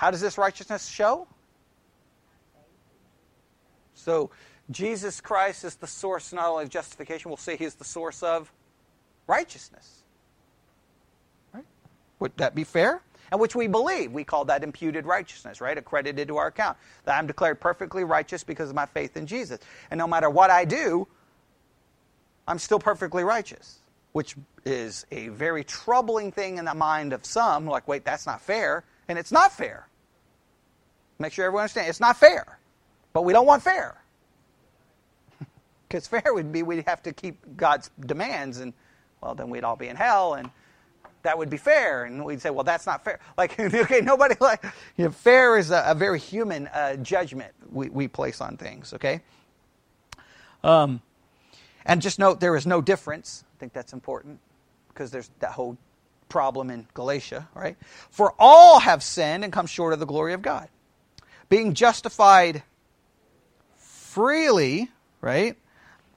B: How does this righteousness show? So, Jesus Christ is the source not only of justification, we'll say he's the source of righteousness. Right? Would that be fair? And which we believe. We call that imputed righteousness, right? Accredited to our account. That I'm declared perfectly righteous because of my faith in Jesus. And no matter what I do, I'm still perfectly righteous, which is a very troubling thing in the mind of some. Like, wait, that's not fair. And it's not fair. Make sure everyone understands. It's not fair. But we don't want fair. Because fair would be we'd have to keep God's demands, and, well, then we'd all be in hell, and that would be fair. And we'd say, well, that's not fair. Like, okay, nobody like, you know, fair is a, a very human uh, judgment we, we place on things, okay? Um, and just note there is no difference. I think that's important because there's that whole problem in Galatia, right? For all have sinned and come short of the glory of God being justified freely, right,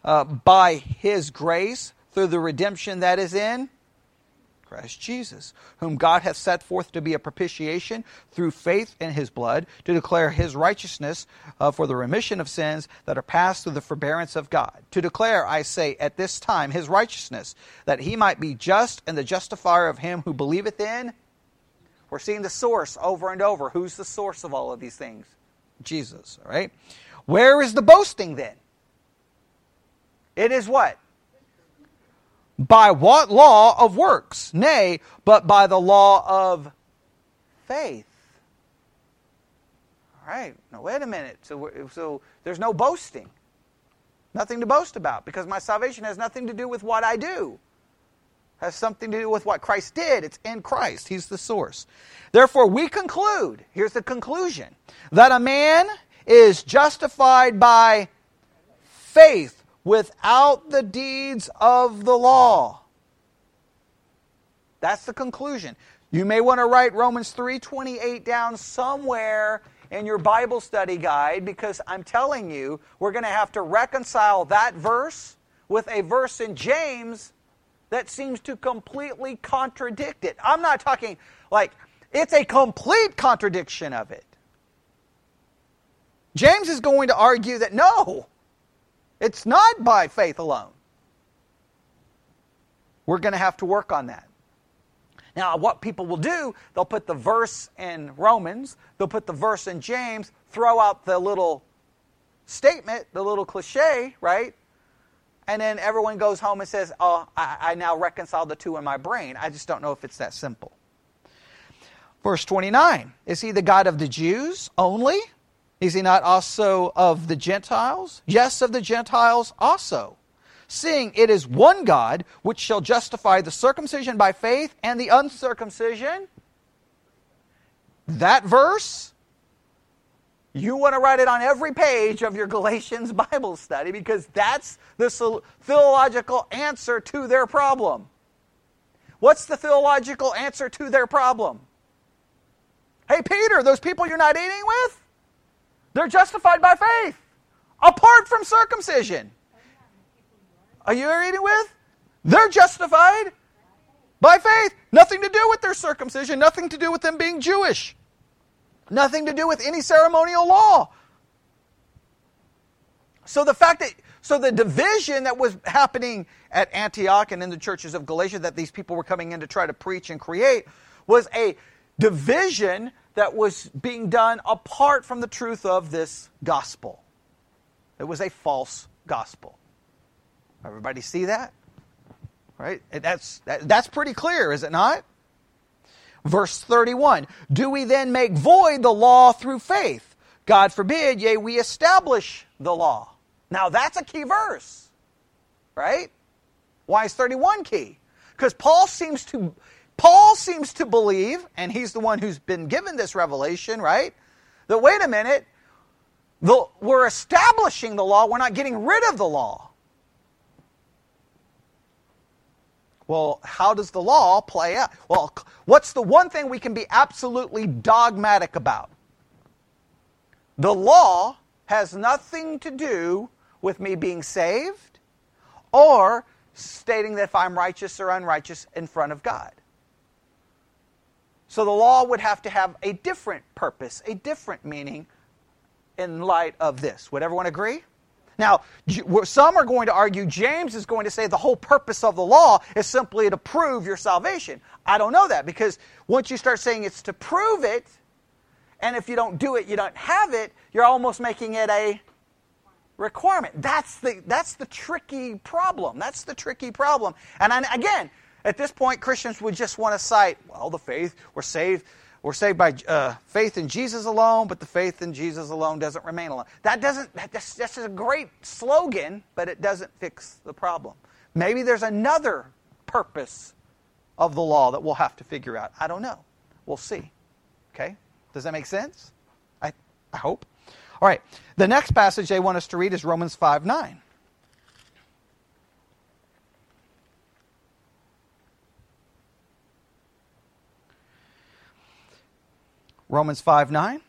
B: uh, by his grace through the redemption that is in Christ Jesus, whom God hath set forth to be a propitiation through faith in his blood, to declare his righteousness uh, for the remission of sins that are passed through the forbearance of God. To declare, I say, at this time his righteousness, that he might be just and the justifier of him who believeth in we're seeing the source over and over. Who's the source of all of these things? Jesus, all right? Where is the boasting then? It is what? By what law of works? Nay, but by the law of faith. All right, now wait a minute. So, so there's no boasting. Nothing to boast about because my salvation has nothing to do with what I do has something to do with what Christ did. It's in Christ. He's the source. Therefore, we conclude here's the conclusion that a man is justified by faith without the deeds of the law. That's the conclusion. You may want to write Romans 3:28 down somewhere in your Bible study guide because I'm telling you, we're going to have to reconcile that verse with a verse in James that seems to completely contradict it. I'm not talking like it's a complete contradiction of it. James is going to argue that no, it's not by faith alone. We're going to have to work on that. Now, what people will do, they'll put the verse in Romans, they'll put the verse in James, throw out the little statement, the little cliche, right? And then everyone goes home and says, Oh, I, I now reconcile the two in my brain. I just don't know if it's that simple. Verse 29 Is he the God of the Jews only? Is he not also of the Gentiles? Yes, of the Gentiles also. Seeing it is one God which shall justify the circumcision by faith and the uncircumcision. That verse you want to write it on every page of your Galatians Bible study because that's the theological answer to their problem. What's the theological answer to their problem? Hey, Peter, those people you're not eating with, they're justified by faith, apart from circumcision. Are you eating with? They're justified by faith. Nothing to do with their circumcision, nothing to do with them being Jewish. Nothing to do with any ceremonial law. So the fact that so the division that was happening at Antioch and in the churches of Galatia that these people were coming in to try to preach and create was a division that was being done apart from the truth of this gospel. It was a false gospel. Everybody see that? Right? That's that, that's pretty clear, is it not? Verse 31 Do we then make void the law through faith? God forbid, yea, we establish the law. Now that's a key verse, right? Why is 31 key? Because Paul seems to Paul seems to believe, and he's the one who's been given this revelation, right? that, wait a minute, the, we're establishing the law, we're not getting rid of the law. Well, how does the law play out? Well, what's the one thing we can be absolutely dogmatic about? The law has nothing to do with me being saved or stating that if I'm righteous or unrighteous in front of God. So the law would have to have a different purpose, a different meaning in light of this. Would everyone agree? Now, some are going to argue James is going to say the whole purpose of the law is simply to prove your salvation. I don't know that because once you start saying it's to prove it, and if you don't do it, you don't have it, you're almost making it a requirement. That's the, that's the tricky problem. That's the tricky problem. And I, again, at this point, Christians would just want to cite, well, the faith, we're saved. We're saved by uh, faith in Jesus alone, but the faith in Jesus alone doesn't remain alone. That doesn't. That's, that's a great slogan, but it doesn't fix the problem. Maybe there's another purpose of the law that we'll have to figure out. I don't know. We'll see. Okay? Does that make sense? I, I hope. All right. The next passage they want us to read is Romans 5 9. Romans 5 9.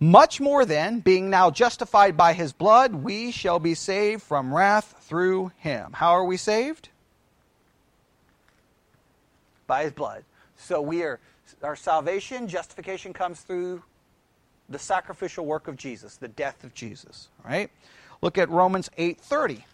B: Much more then, being now justified by his blood, we shall be saved from wrath through him. How are we saved? By his blood. So we are our salvation, justification comes through the sacrificial work of Jesus, the death of Jesus. right? Look at Romans 8:30.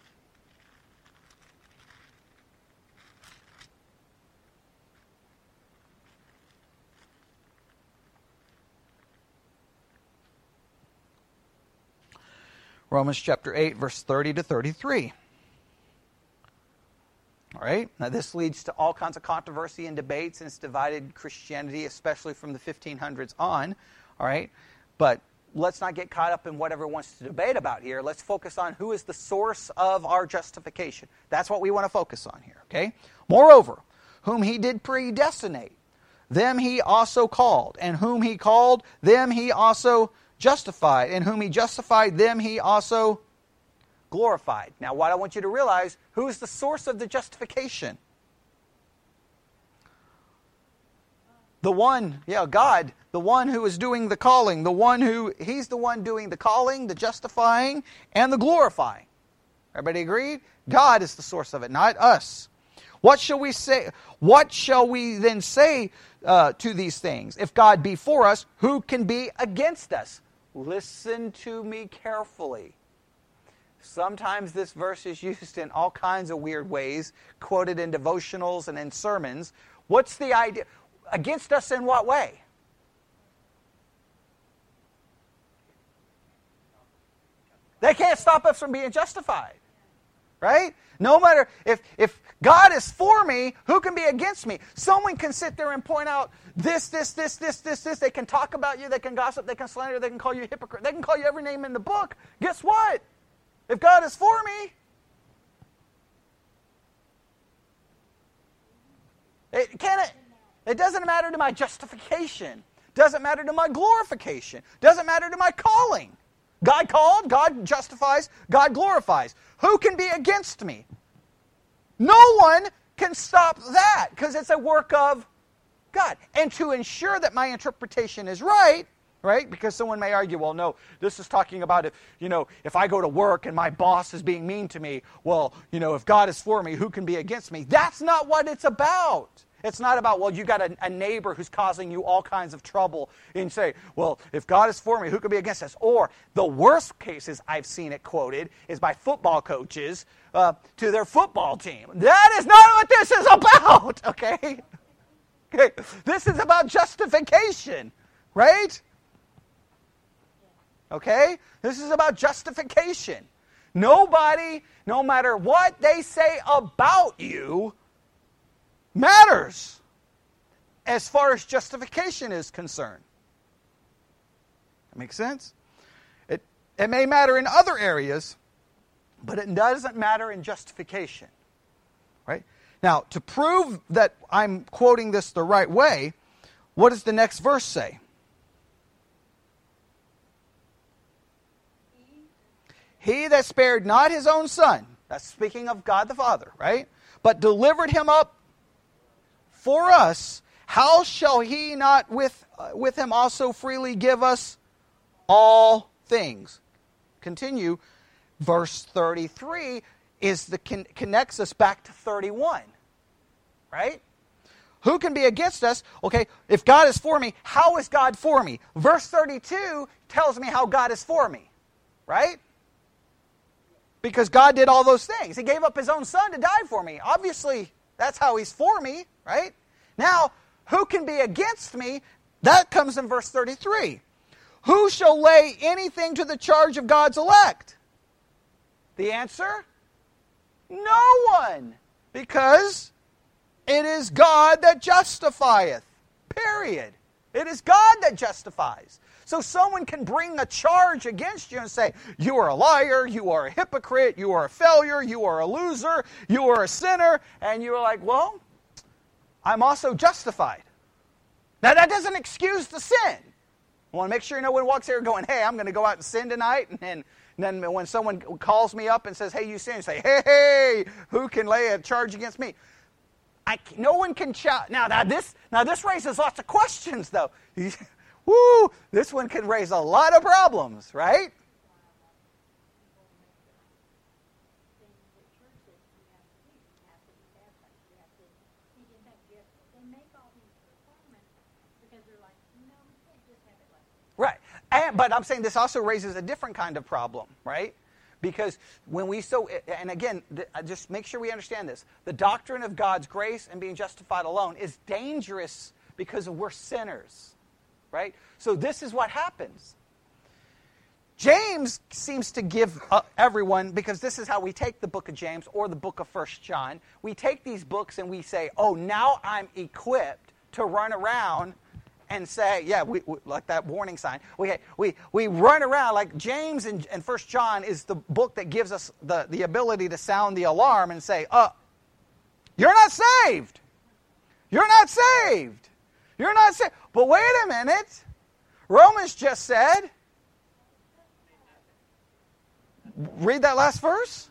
B: Romans chapter 8, verse 30 to 33. All right? Now, this leads to all kinds of controversy and debates, and it's divided Christianity, especially from the 1500s on. All right? But let's not get caught up in whatever wants to debate about here. Let's focus on who is the source of our justification. That's what we want to focus on here, okay? Moreover, whom he did predestinate, them he also called, and whom he called, them he also justified, and whom he justified, them he also glorified. Now, what I want you to realize who is the source of the justification? The one, yeah, God, the one who is doing the calling, the one who, he's the one doing the calling, the justifying, and the glorifying. Everybody agreed? God is the source of it, not us. What shall we say? What shall we then say uh, to these things? If God be for us, who can be against us? Listen to me carefully. Sometimes this verse is used in all kinds of weird ways, quoted in devotionals and in sermons. What's the idea? Against us in what way? They can't stop us from being justified. Right? No matter if, if God is for me, who can be against me? Someone can sit there and point out this, this, this, this, this, this. They can talk about you, they can gossip, they can slander, they can call you a hypocrite, they can call you every name in the book. Guess what? If God is for me, it can it, it doesn't matter to my justification. Doesn't matter to my glorification. Doesn't matter to my calling. God called, God justifies, God glorifies. Who can be against me? No one can stop that because it's a work of God. And to ensure that my interpretation is right, right? Because someone may argue, well, no, this is talking about if, you know, if I go to work and my boss is being mean to me, well, you know, if God is for me, who can be against me? That's not what it's about. It's not about, well, you got a, a, neighbor who's causing you all kinds of trouble. And say, well, if God is for me, who can be against us? Or the worst cases I've seen it quoted is by football coaches uh, to their football team. That is not what this is about, okay? okay? This is about justification, right? Okay? This is about justification. Nobody, no matter what they say about you, matters as far as justification is concerned. That makes sense? It, it may matter in other areas, but it doesn't matter in justification. Right? Now, to prove that I'm quoting this the right way, what does the next verse say? he that spared not his own son, that's speaking of God the Father, right? But delivered him up for us, how shall he not with, uh, with him also freely give us all things? Continue. Verse 33 is the con- connects us back to 31. Right? Who can be against us? Okay, if God is for me, how is God for me? Verse 32 tells me how God is for me. Right? Because God did all those things. He gave up his own son to die for me. Obviously, that's how he's for me, right? Now, who can be against me? That comes in verse 33. Who shall lay anything to the charge of God's elect? The answer? No one. Because it is God that justifieth. Period. It is God that justifies. So someone can bring a charge against you and say, You are a liar, you are a hypocrite, you are a failure, you are a loser, you are a sinner. And you're like, Well, I'm also justified. Now, that doesn't excuse the sin. I want to make sure no one walks here going, Hey, I'm going to go out and sin tonight. And then, and then when someone calls me up and says, Hey, you sin, say, Hey, hey, who can lay a charge against me? I, no one can shout. Now, now, this, now, this raises lots of questions, though. Woo! This one can raise a lot of problems, right? Right. And, but I'm saying this also raises a different kind of problem, right? Because when we so, and again, just make sure we understand this the doctrine of God's grace and being justified alone is dangerous because we're sinners right? So this is what happens. James seems to give uh, everyone, because this is how we take the book of James or the book of First John. We take these books and we say, oh, now I'm equipped to run around and say, yeah, we, we, like that warning sign. We, we, we run around like James and, and First John is the book that gives us the, the ability to sound the alarm and say, uh, you're not saved. You're not saved. You're not saved. But wait a minute. Romans just said, read that last verse.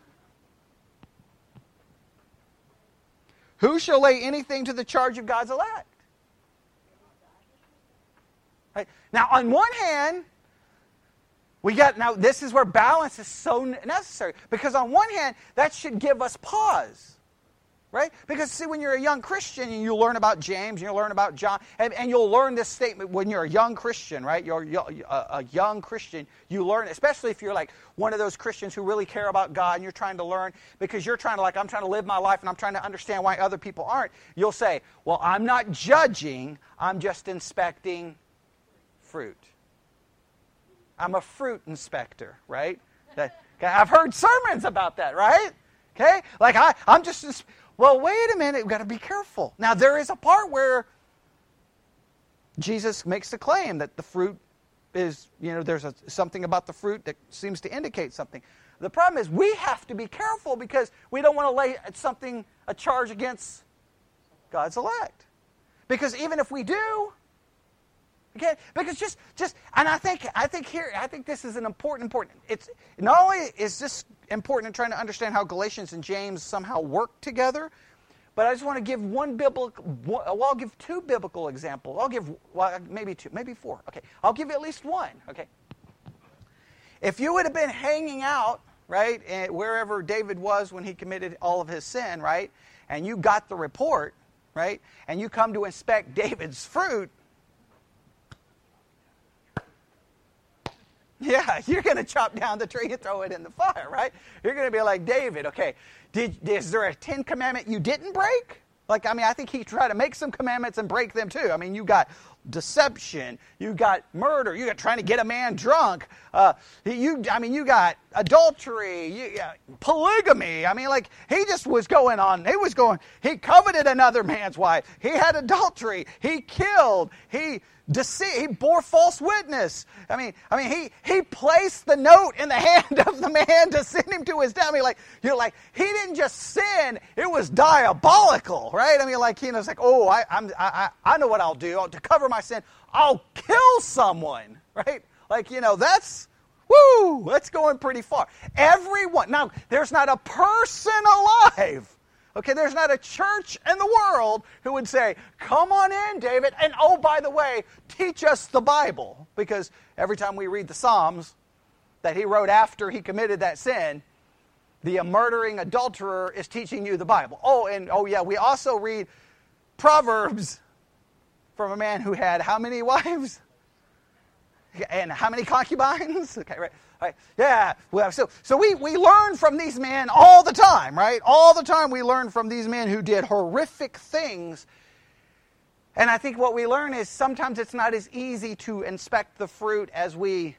B: Who shall lay anything to the charge of God's elect? Right. Now, on one hand, we got, now this is where balance is so necessary because on one hand, that should give us pause right? Because see, when you're a young Christian and you learn about James, and you learn about John, and, and you'll learn this statement when you're a young Christian, right? You're a, a young Christian. You learn, especially if you're like one of those Christians who really care about God and you're trying to learn because you're trying to like I'm trying to live my life and I'm trying to understand why other people aren't. You'll say, "Well, I'm not judging. I'm just inspecting fruit. I'm a fruit inspector, right?" That, I've heard sermons about that, right? Okay? Like I, I'm just just well, wait a minute, we've got to be careful. Now, there is a part where Jesus makes the claim that the fruit is, you know, there's a, something about the fruit that seems to indicate something. The problem is we have to be careful because we don't want to lay something, a charge against God's elect. Because even if we do, Okay, because just just and I think I think here I think this is an important important. It's not only is this important in trying to understand how Galatians and James somehow work together, but I just want to give one biblical. Well, I'll give two biblical examples. I'll give well, maybe two, maybe four. Okay, I'll give you at least one. Okay, if you would have been hanging out right eh, wherever David was when he committed all of his sin, right, and you got the report, right, and you come to inspect David's fruit Yeah, you're going to chop down the tree and throw it in the fire, right? You're going to be like David. Okay, did, is there a Ten Commandment you didn't break? Like, I mean, I think he tried to make some commandments and break them too. I mean, you got deception, you got murder, you got trying to get a man drunk. Uh, you, I mean, you got adultery, you, uh, polygamy. I mean, like he just was going on. He was going. He coveted another man's wife. He had adultery. He killed. He deceit. He bore false witness. I mean, I mean, he he placed the note in the hand of the man to send him to his death. I mean, like you know, like he didn't just sin; it was diabolical, right? I mean, like you know, it's like, oh, I I'm, I I know what I'll do to cover my sin. I'll kill someone, right? Like you know, that's Woo! That's going pretty far. Everyone. Now, there's not a person alive. Okay, there's not a church in the world who would say, Come on in, David. And oh, by the way, teach us the Bible. Because every time we read the Psalms that he wrote after he committed that sin, the murdering adulterer is teaching you the Bible. Oh, and oh, yeah, we also read Proverbs from a man who had how many wives? and how many concubines? Okay, right. Right. Yeah. Well, so so we, we learn from these men all the time, right? All the time we learn from these men who did horrific things. And I think what we learn is sometimes it's not as easy to inspect the fruit as we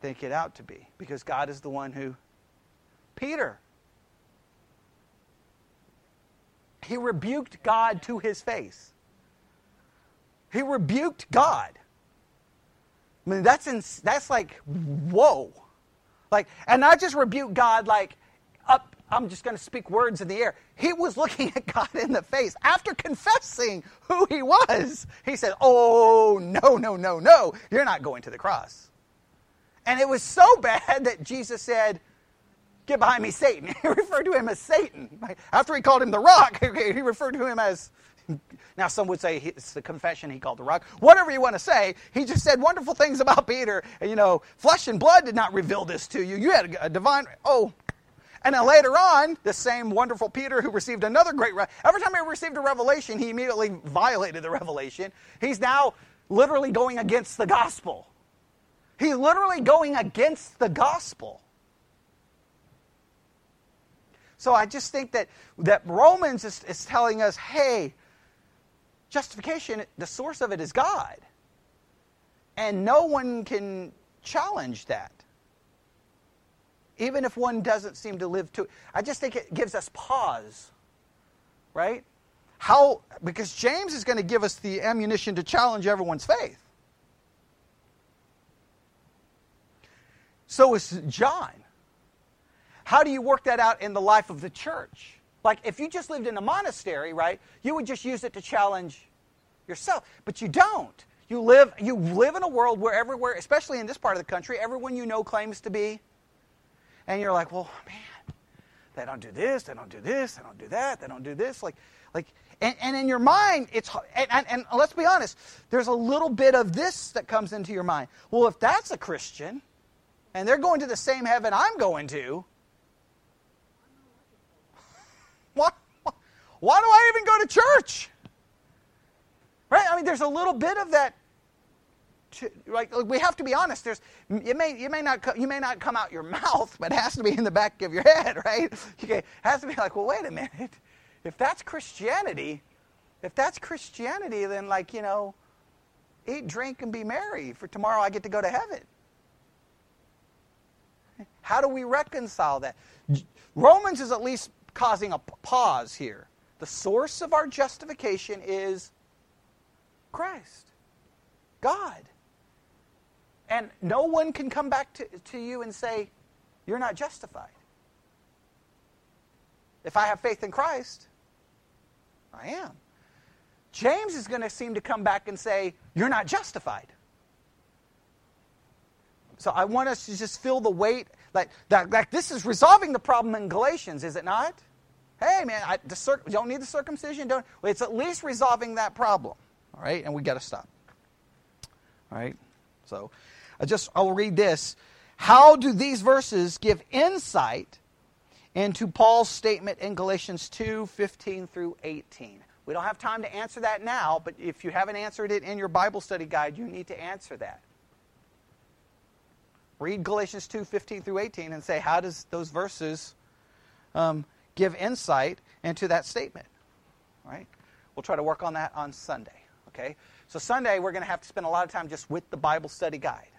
B: think it out to be because God is the one who Peter he rebuked God to his face. He rebuked God. I mean, that's, that's like, whoa. Like, and not just rebuke God like, up, I'm just going to speak words in the air. He was looking at God in the face. After confessing who he was, he said, Oh, no, no, no, no, you're not going to the cross. And it was so bad that Jesus said, Get behind me, Satan. He referred to him as Satan. After he called him the rock, he referred to him as now, some would say it's the confession he called the rock. Whatever you want to say, he just said wonderful things about Peter. You know, flesh and blood did not reveal this to you. You had a divine. Oh. And then later on, the same wonderful Peter who received another great. Re- Every time he received a revelation, he immediately violated the revelation. He's now literally going against the gospel. He's literally going against the gospel. So I just think that, that Romans is, is telling us hey, Justification, the source of it is God. And no one can challenge that. Even if one doesn't seem to live to I just think it gives us pause. Right? How because James is going to give us the ammunition to challenge everyone's faith. So is John. How do you work that out in the life of the church? Like if you just lived in a monastery, right, you would just use it to challenge yourself. But you don't. You live, you live in a world where everywhere, especially in this part of the country, everyone you know claims to be. And you're like, well, man, they don't do this, they don't do this, they don't do that, they don't do this. Like, like, and, and in your mind, it's, and, and, and let's be honest, there's a little bit of this that comes into your mind. Well, if that's a Christian, and they're going to the same heaven I'm going to, why, why do I even go to church? Right? I mean, there's a little bit of that. To, like we have to be honest. There's it may you may not you may not come out your mouth, but it has to be in the back of your head, right? Okay, it has to be like, well, wait a minute. If that's Christianity, if that's Christianity, then like you know, eat, drink, and be merry. For tomorrow I get to go to heaven. How do we reconcile that? Romans is at least causing a pause here. The source of our justification is Christ, God. And no one can come back to, to you and say, You're not justified. If I have faith in Christ, I am. James is going to seem to come back and say, You're not justified. So I want us to just feel the weight. Like, that, like this is resolving the problem in Galatians, is it not? Hey, man, I, don't need the circumcision. Don't. It's at least resolving that problem. All right, and we got to stop. All right, so I just I'll read this. How do these verses give insight into Paul's statement in Galatians 2 15 through 18? We don't have time to answer that now, but if you haven't answered it in your Bible study guide, you need to answer that. Read Galatians 2 15 through 18 and say, how does those verses um, give insight into that statement? Right? We'll try to work on that on Sunday. Okay? So Sunday, we're going to have to spend a lot of time just with the Bible study guide.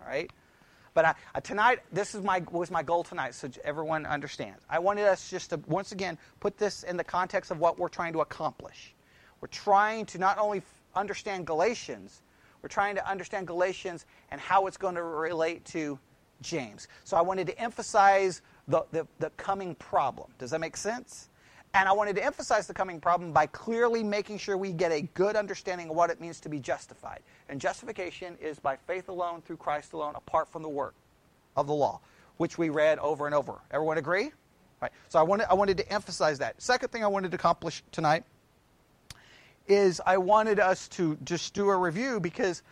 B: All right? But I, I, tonight, this is my, was my goal tonight, so everyone understands. I wanted us just to, once again, put this in the context of what we're trying to accomplish. We're trying to not only understand Galatians, we're trying to understand Galatians and how it's going to relate to James. So I wanted to emphasize the, the, the coming problem. Does that make sense? And I wanted to emphasize the coming problem by clearly making sure we get a good understanding of what it means to be justified. And justification is by faith alone, through Christ alone, apart from the work of the law, which we read over and over. Everyone agree? Right. So I wanted, I wanted to emphasize that. Second thing I wanted to accomplish tonight is I wanted us to just do a review because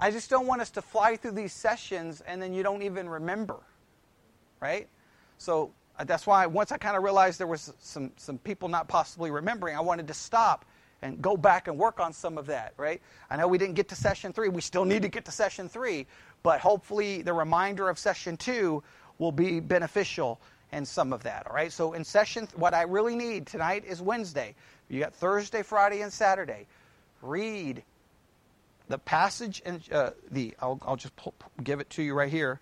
B: I just don't want us to fly through these sessions and then you don't even remember. Right? So uh, that's why once I kind of realized there was some, some people not possibly remembering, I wanted to stop and go back and work on some of that, right? I know we didn't get to session three. We still need to get to session three, but hopefully the reminder of session two will be beneficial in some of that, all right? So in session, what I really need tonight is Wednesday. You got Thursday, Friday, and Saturday. Read the passage and uh, the, I'll, I'll just pull, give it to you right here.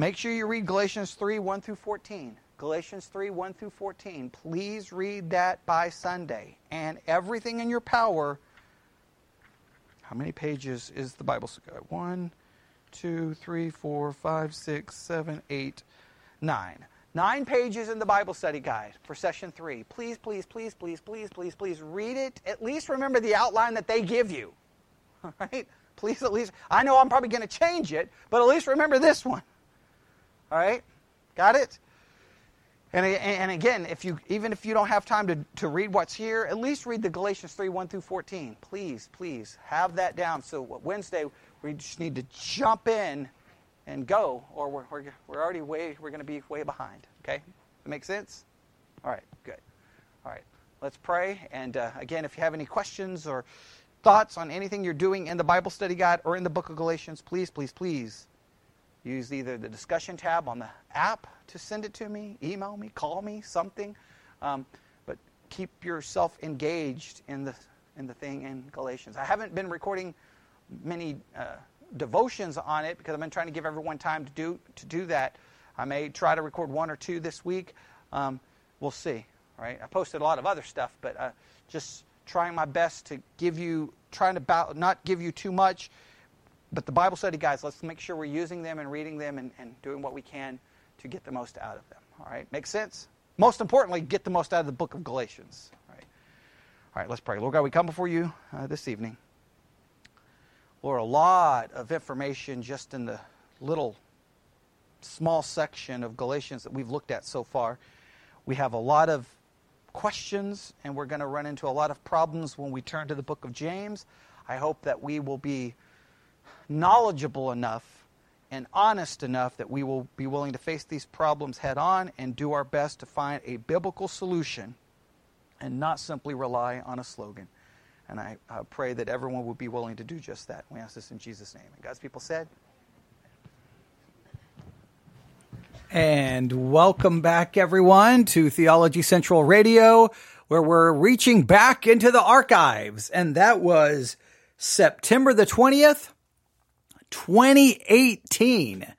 B: Make sure you read Galatians 3 1 through 14. Galatians 3 1 through 14. Please read that by Sunday. And everything in your power. How many pages is the Bible? One, two, three, four, five, six, seven, eight, nine. Nine pages in the Bible study guide for session three. Please, please, please, please, please, please, please read it. At least remember the outline that they give you. All right? Please, at least. I know I'm probably going to change it, but at least remember this one. All right? Got it? And, and again, if you, even if you don't have time to, to read what's here, at least read the Galatians 3 1 through 14. Please, please have that down. So Wednesday, we just need to jump in and go, or we're, we're, we're already way, we're going to be way behind. Okay? That make sense? All right, good. All right, let's pray. And uh, again, if you have any questions or thoughts on anything you're doing in the Bible study guide or in the book of Galatians, please, please, please Use either the discussion tab on the app to send it to me, email me, call me, something. Um, but keep yourself engaged in the, in the thing in Galatians. I haven't been recording many uh, devotions on it because I've been trying to give everyone time to do, to do that. I may try to record one or two this week. Um, we'll see. Right? I posted a lot of other stuff, but uh, just trying my best to give you, trying to not give you too much but the Bible study guys, let's make sure we're using them and reading them and, and doing what we can to get the most out of them. All right? Make sense? Most importantly, get the most out of the book of Galatians. All right, all right let's pray. Lord God, we come before you uh, this evening. Lord, a lot of information just in the little small section of Galatians that we've looked at so far. We have a lot of questions, and we're going to run into a lot of problems when we turn to the book of James. I hope that we will be knowledgeable enough and honest enough that we will be willing to face these problems head on and do our best to find a biblical solution and not simply rely on a slogan. And I, I pray that everyone will be willing to do just that. We ask this in Jesus' name. And God's people said,
C: And welcome back, everyone, to Theology Central Radio, where we're reaching back into the archives. And that was September the 20th, 2018.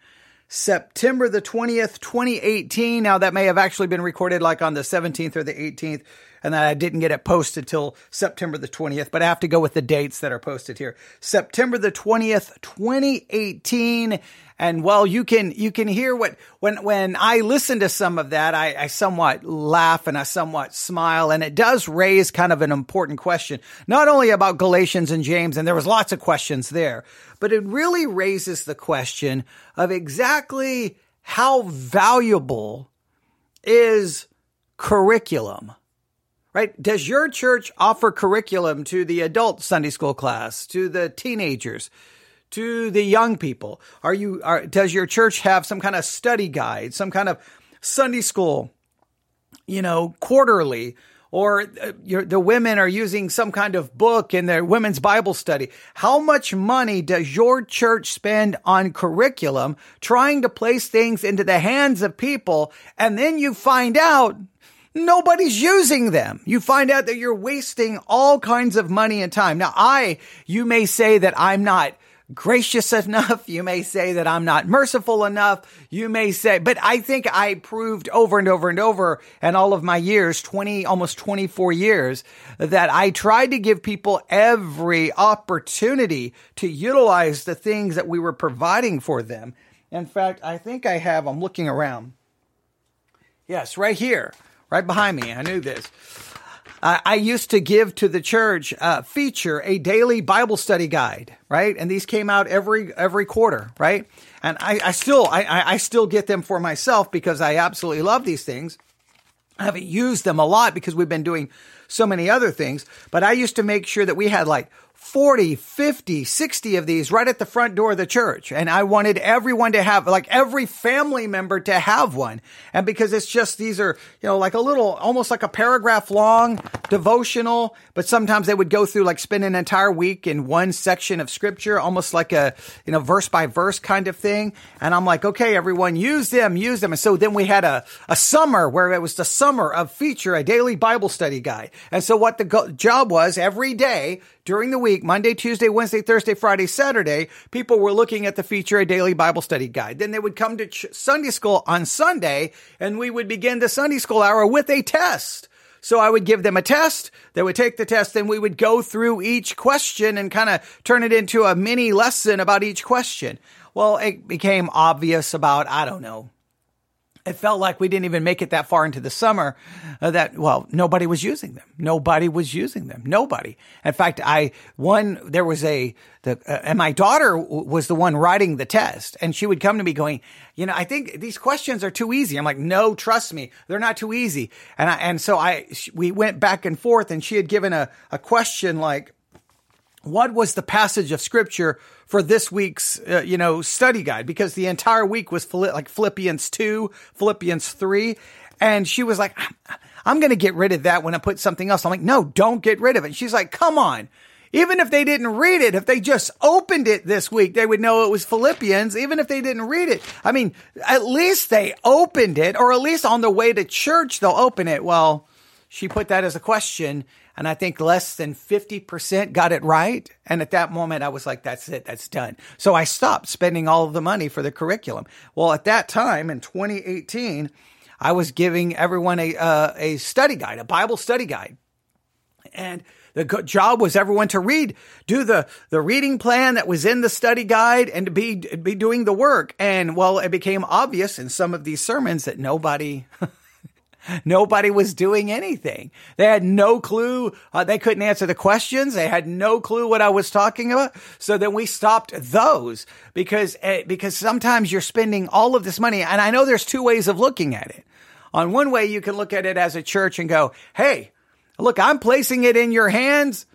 C: September the 20th, 2018. Now that may have actually been recorded like on the 17th or the 18th and that I didn't get it posted till September the 20th, but I have to go with the dates that are posted here. September the 20th, 2018. And well, you can, you can hear what, when, when I listen to some of that, I, I somewhat laugh and I somewhat smile. And it does raise kind of an important question, not only about Galatians and James, and there was lots of questions there, but it really raises the question of exactly how valuable is curriculum right? Does your church offer curriculum to the adult Sunday school class, to the teenagers, to the young people? Are you, are, does your church have some kind of study guide, some kind of Sunday school, you know, quarterly? Or uh, the women are using some kind of book in their women's Bible study. How much money does your church spend on curriculum trying to place things into the hands of people? And then you find out Nobody's using them. You find out that you're wasting all kinds of money and time. Now, I, you may say that I'm not gracious enough. You may say that I'm not merciful enough. You may say, but I think I proved over and over and over in all of my years, 20, almost 24 years, that I tried to give people every opportunity to utilize the things that we were providing for them. In fact, I think I have, I'm looking around. Yes, right here
B: right behind me. I knew this. Uh, I used to give to the church uh, feature a daily Bible study guide, right? And these came out every every quarter, right? And I, I still I, I still get them for myself because I absolutely love these things. I haven't used them a lot because we've been doing so many other things, but I used to make sure that we had like 40, 50, 60 of these right at the front door of the church. And I wanted everyone to have, like every family member to have one. And because it's just, these are, you know, like a little, almost like a paragraph long devotional, but sometimes they would go through like spend an entire week in one section of scripture, almost like a, you know, verse by verse kind of thing. And I'm like, okay, everyone use them, use them. And so then we had a, a summer where it was the summer of feature, a daily Bible study guide. And so what the go- job was every day, during the week, Monday, Tuesday, Wednesday, Thursday, Friday, Saturday, people were looking at the feature a daily Bible study guide. Then they would come to ch- Sunday school on Sunday and we would begin the Sunday school hour with a test. So I would give them a test. They would take the test and we would go through each question and kind of turn it into a mini lesson about each question. Well, it became obvious about, I don't know, it felt like we didn't even make it that far into the summer uh, that well nobody was using them. Nobody was using them. Nobody. In fact i one there was a the uh, and my daughter w- was the one writing the test and she would come to me going you know i think these questions are too easy. I'm like no trust me. They're not too easy. And i and so i we went back and forth and she had given a, a question like what was the passage of scripture for this week's, uh, you know, study guide? Because the entire week was like Philippians 2, Philippians 3. And she was like, I'm going to get rid of that when I put something else. I'm like, no, don't get rid of it. And she's like, come on. Even if they didn't read it, if they just opened it this week, they would know it was Philippians, even if they didn't read it. I mean, at least they opened it, or at least on the way to church, they'll open it. Well, she put that as a question and I think less than 50% got it right. And at that moment, I was like, that's it, that's done. So I stopped spending all of the money for the curriculum. Well, at that time in 2018, I was giving everyone a, uh, a study guide, a Bible study guide. And the job was everyone to read, do the, the reading plan that was in the study guide and to be, be doing the work. And well, it became obvious in some of these sermons that nobody, Nobody was doing anything. They had no clue. Uh, they couldn't answer the questions. They had no clue what I was talking about. So then we stopped those because, uh, because sometimes you're spending all of this money. And I know there's two ways of looking at it. On one way, you can look at it as a church and go, Hey, look, I'm placing it in your hands.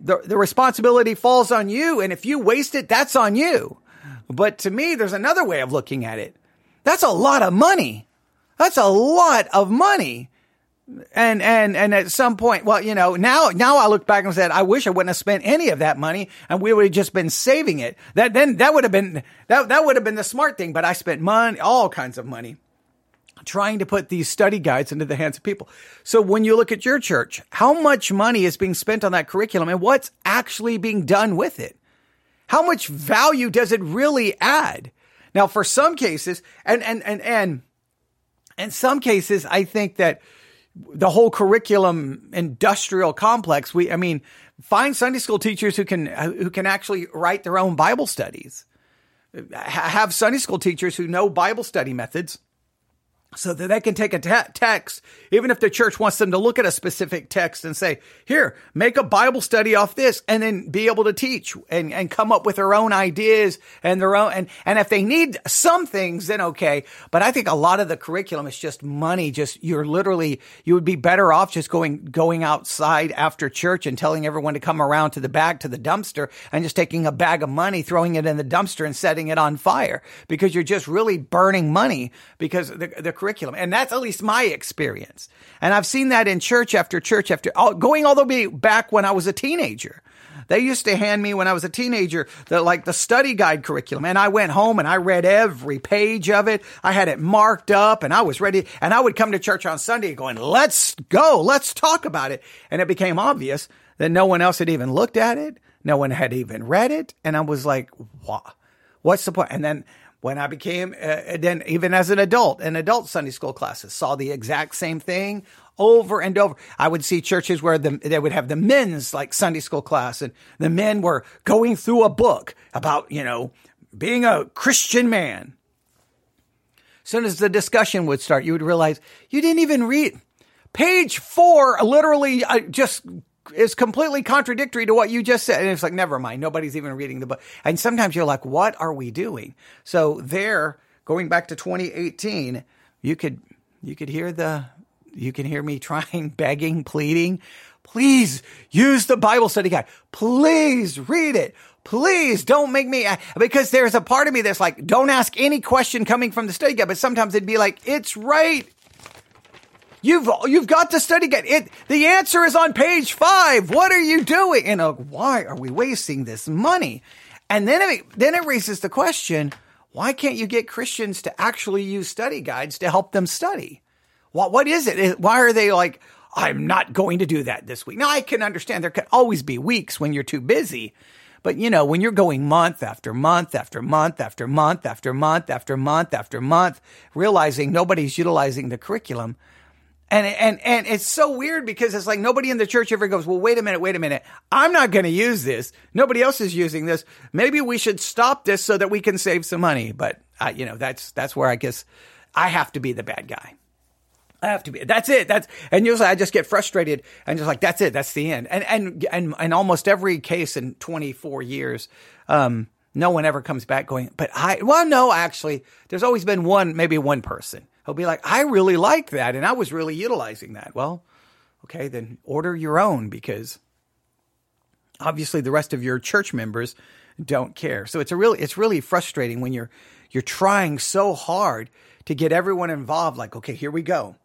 B: The, the responsibility falls on you. And if you waste it, that's on you. But to me, there's another way of looking at it. That's a lot of money. That's a lot of money. And, and, and at some point, well, you know, now, now I look back and said, I wish I wouldn't have spent any of that money and we would have just been saving it. That, then, that would have been, that, that would have been the smart thing, but I spent money, all kinds of money trying to put these study guides into the hands of people. So when you look at your church, how much money is being spent on that curriculum and what's actually being done with it? How much value does it really add? Now, for some cases, and, and, and, and, in some cases, I think that the whole curriculum industrial complex, we, I mean, find Sunday school teachers who can, who can actually write their own Bible studies. Have Sunday school teachers who know Bible study methods so that they can take a te- text, even if the church wants them to look at a specific text and say, here, make a Bible study off this and then be able to teach and, and come up with their own ideas and their own. And, and if they need some things, then okay. But I think a lot of the curriculum is just money. Just you're literally, you would be better off just going, going outside after church and telling everyone to come around to the back to the dumpster and just taking a bag of money, throwing it in the dumpster and setting it on fire because you're just really burning money because the, the curriculum. And that's at least my experience. And I've seen that in church after church after going all the way back when I was a teenager. They used to hand me when I was a teenager the like the study guide curriculum and I went home and I read every page of it. I had it marked up and I was ready and I would come to church on Sunday going, "Let's go. Let's talk about it." And it became obvious that no one else had even looked at it. No one had even read it and I was like, "What? What's the point?" And then when I became, uh, then even as an adult, in adult Sunday school classes, saw the exact same thing over and over. I would see churches where the, they would have the men's like Sunday school class and the men were going through a book about, you know, being a Christian man. As soon as the discussion would start, you would realize you didn't even read. Page four literally uh, just is completely contradictory to what you just said. And it's like, never mind. Nobody's even reading the book. And sometimes you're like, what are we doing? So there, going back to 2018, you could, you could hear the, you can hear me trying, begging, pleading. Please use the Bible study guide. Please read it. Please don't make me, because there's a part of me that's like, don't ask any question coming from the study guide. But sometimes it'd be like, it's right You've you've got to study guide. It the answer is on page five. What are you doing? And uh, why are we wasting this money? And then it, then it raises the question: Why can't you get Christians to actually use study guides to help them study? What what is it? Why are they like? I'm not going to do that this week. Now I can understand there can always be weeks when you're too busy. But you know, when you're going month after month after month after month after month after month after month, realizing nobody's utilizing the curriculum, and, and, and it's so weird because it's like nobody in the church ever goes, well, wait a minute, wait a minute. I'm not going to use this. Nobody else is using this. Maybe we should stop this so that we can save some money. But, uh, you know, that's, that's where I guess I have to be the bad guy. I have to be. That's it. That's and usually I just get frustrated and just like that's it. That's the end. And and and and almost every case in 24 years, um, no one ever comes back going. But I well, no, actually, there's always been one, maybe one person He'll be like, I really like that. And I was really utilizing that. Well, okay, then order your own because obviously the rest of your church members don't care. So it's a really, it's really frustrating when you're, you're trying so hard to get everyone involved. Like, okay, here we go.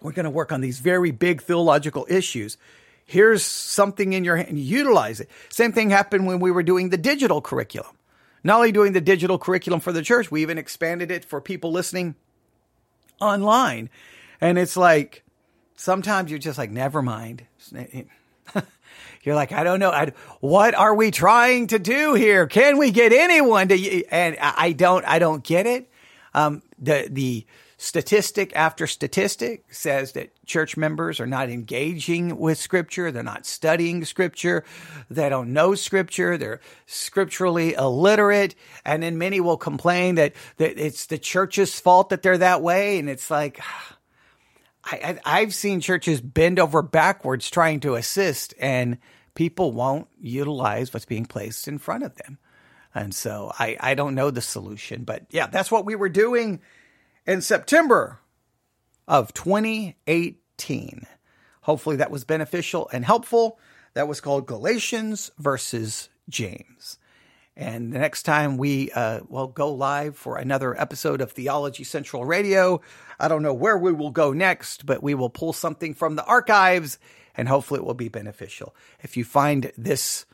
B: We're going to work on these very big theological issues. Here's something in your hand. Utilize it. Same thing happened when we were doing the digital curriculum. Not only doing the digital curriculum for the church, we even expanded it for people listening online. And it's like, sometimes you're just like, never mind. you're like, I don't know. I, what are we trying to do here? Can we get anyone to, and I don't, I don't get it. Um, the, the, statistic after statistic says that church members are not engaging with scripture. They're not studying scripture. They don't know scripture. They're scripturally illiterate. And then many will complain that, that it's the church's fault that they're that way. And it's like, I, I've seen churches bend over backwards trying to assist and people won't utilize what's being placed in front of them. And so I, I don't know the solution, but yeah, that's what we were doing in September of 2018. Hopefully that was beneficial and helpful. That was called Galatians versus James. And the next time we uh, will go live for another episode of Theology Central Radio, I don't know where we will go next, but we will pull something from the archives and hopefully it will be beneficial. If you find this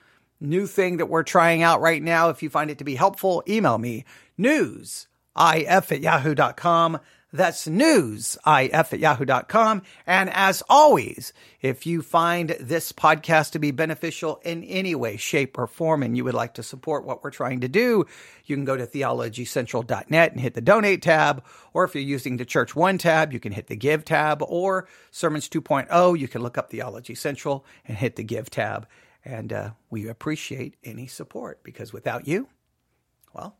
B: new thing that we're trying out right now, if you find it to be helpful, email me news if at yahoo.com. That's news, if at yahoo.com. And as always, if you find this podcast to be beneficial in any way, shape, or form, and you would like to support what we're trying to do, you can go to theologycentral.net and hit the donate tab. Or if you're using the Church One tab, you can hit the give tab. Or Sermons 2.0, you can look up Theology Central and hit the give tab. And uh, we appreciate any support because without you, well,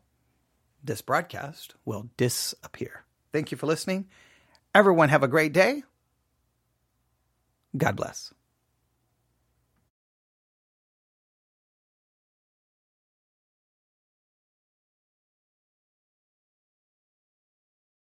B: this broadcast will disappear. Thank you for listening. Everyone have a great day. God bless.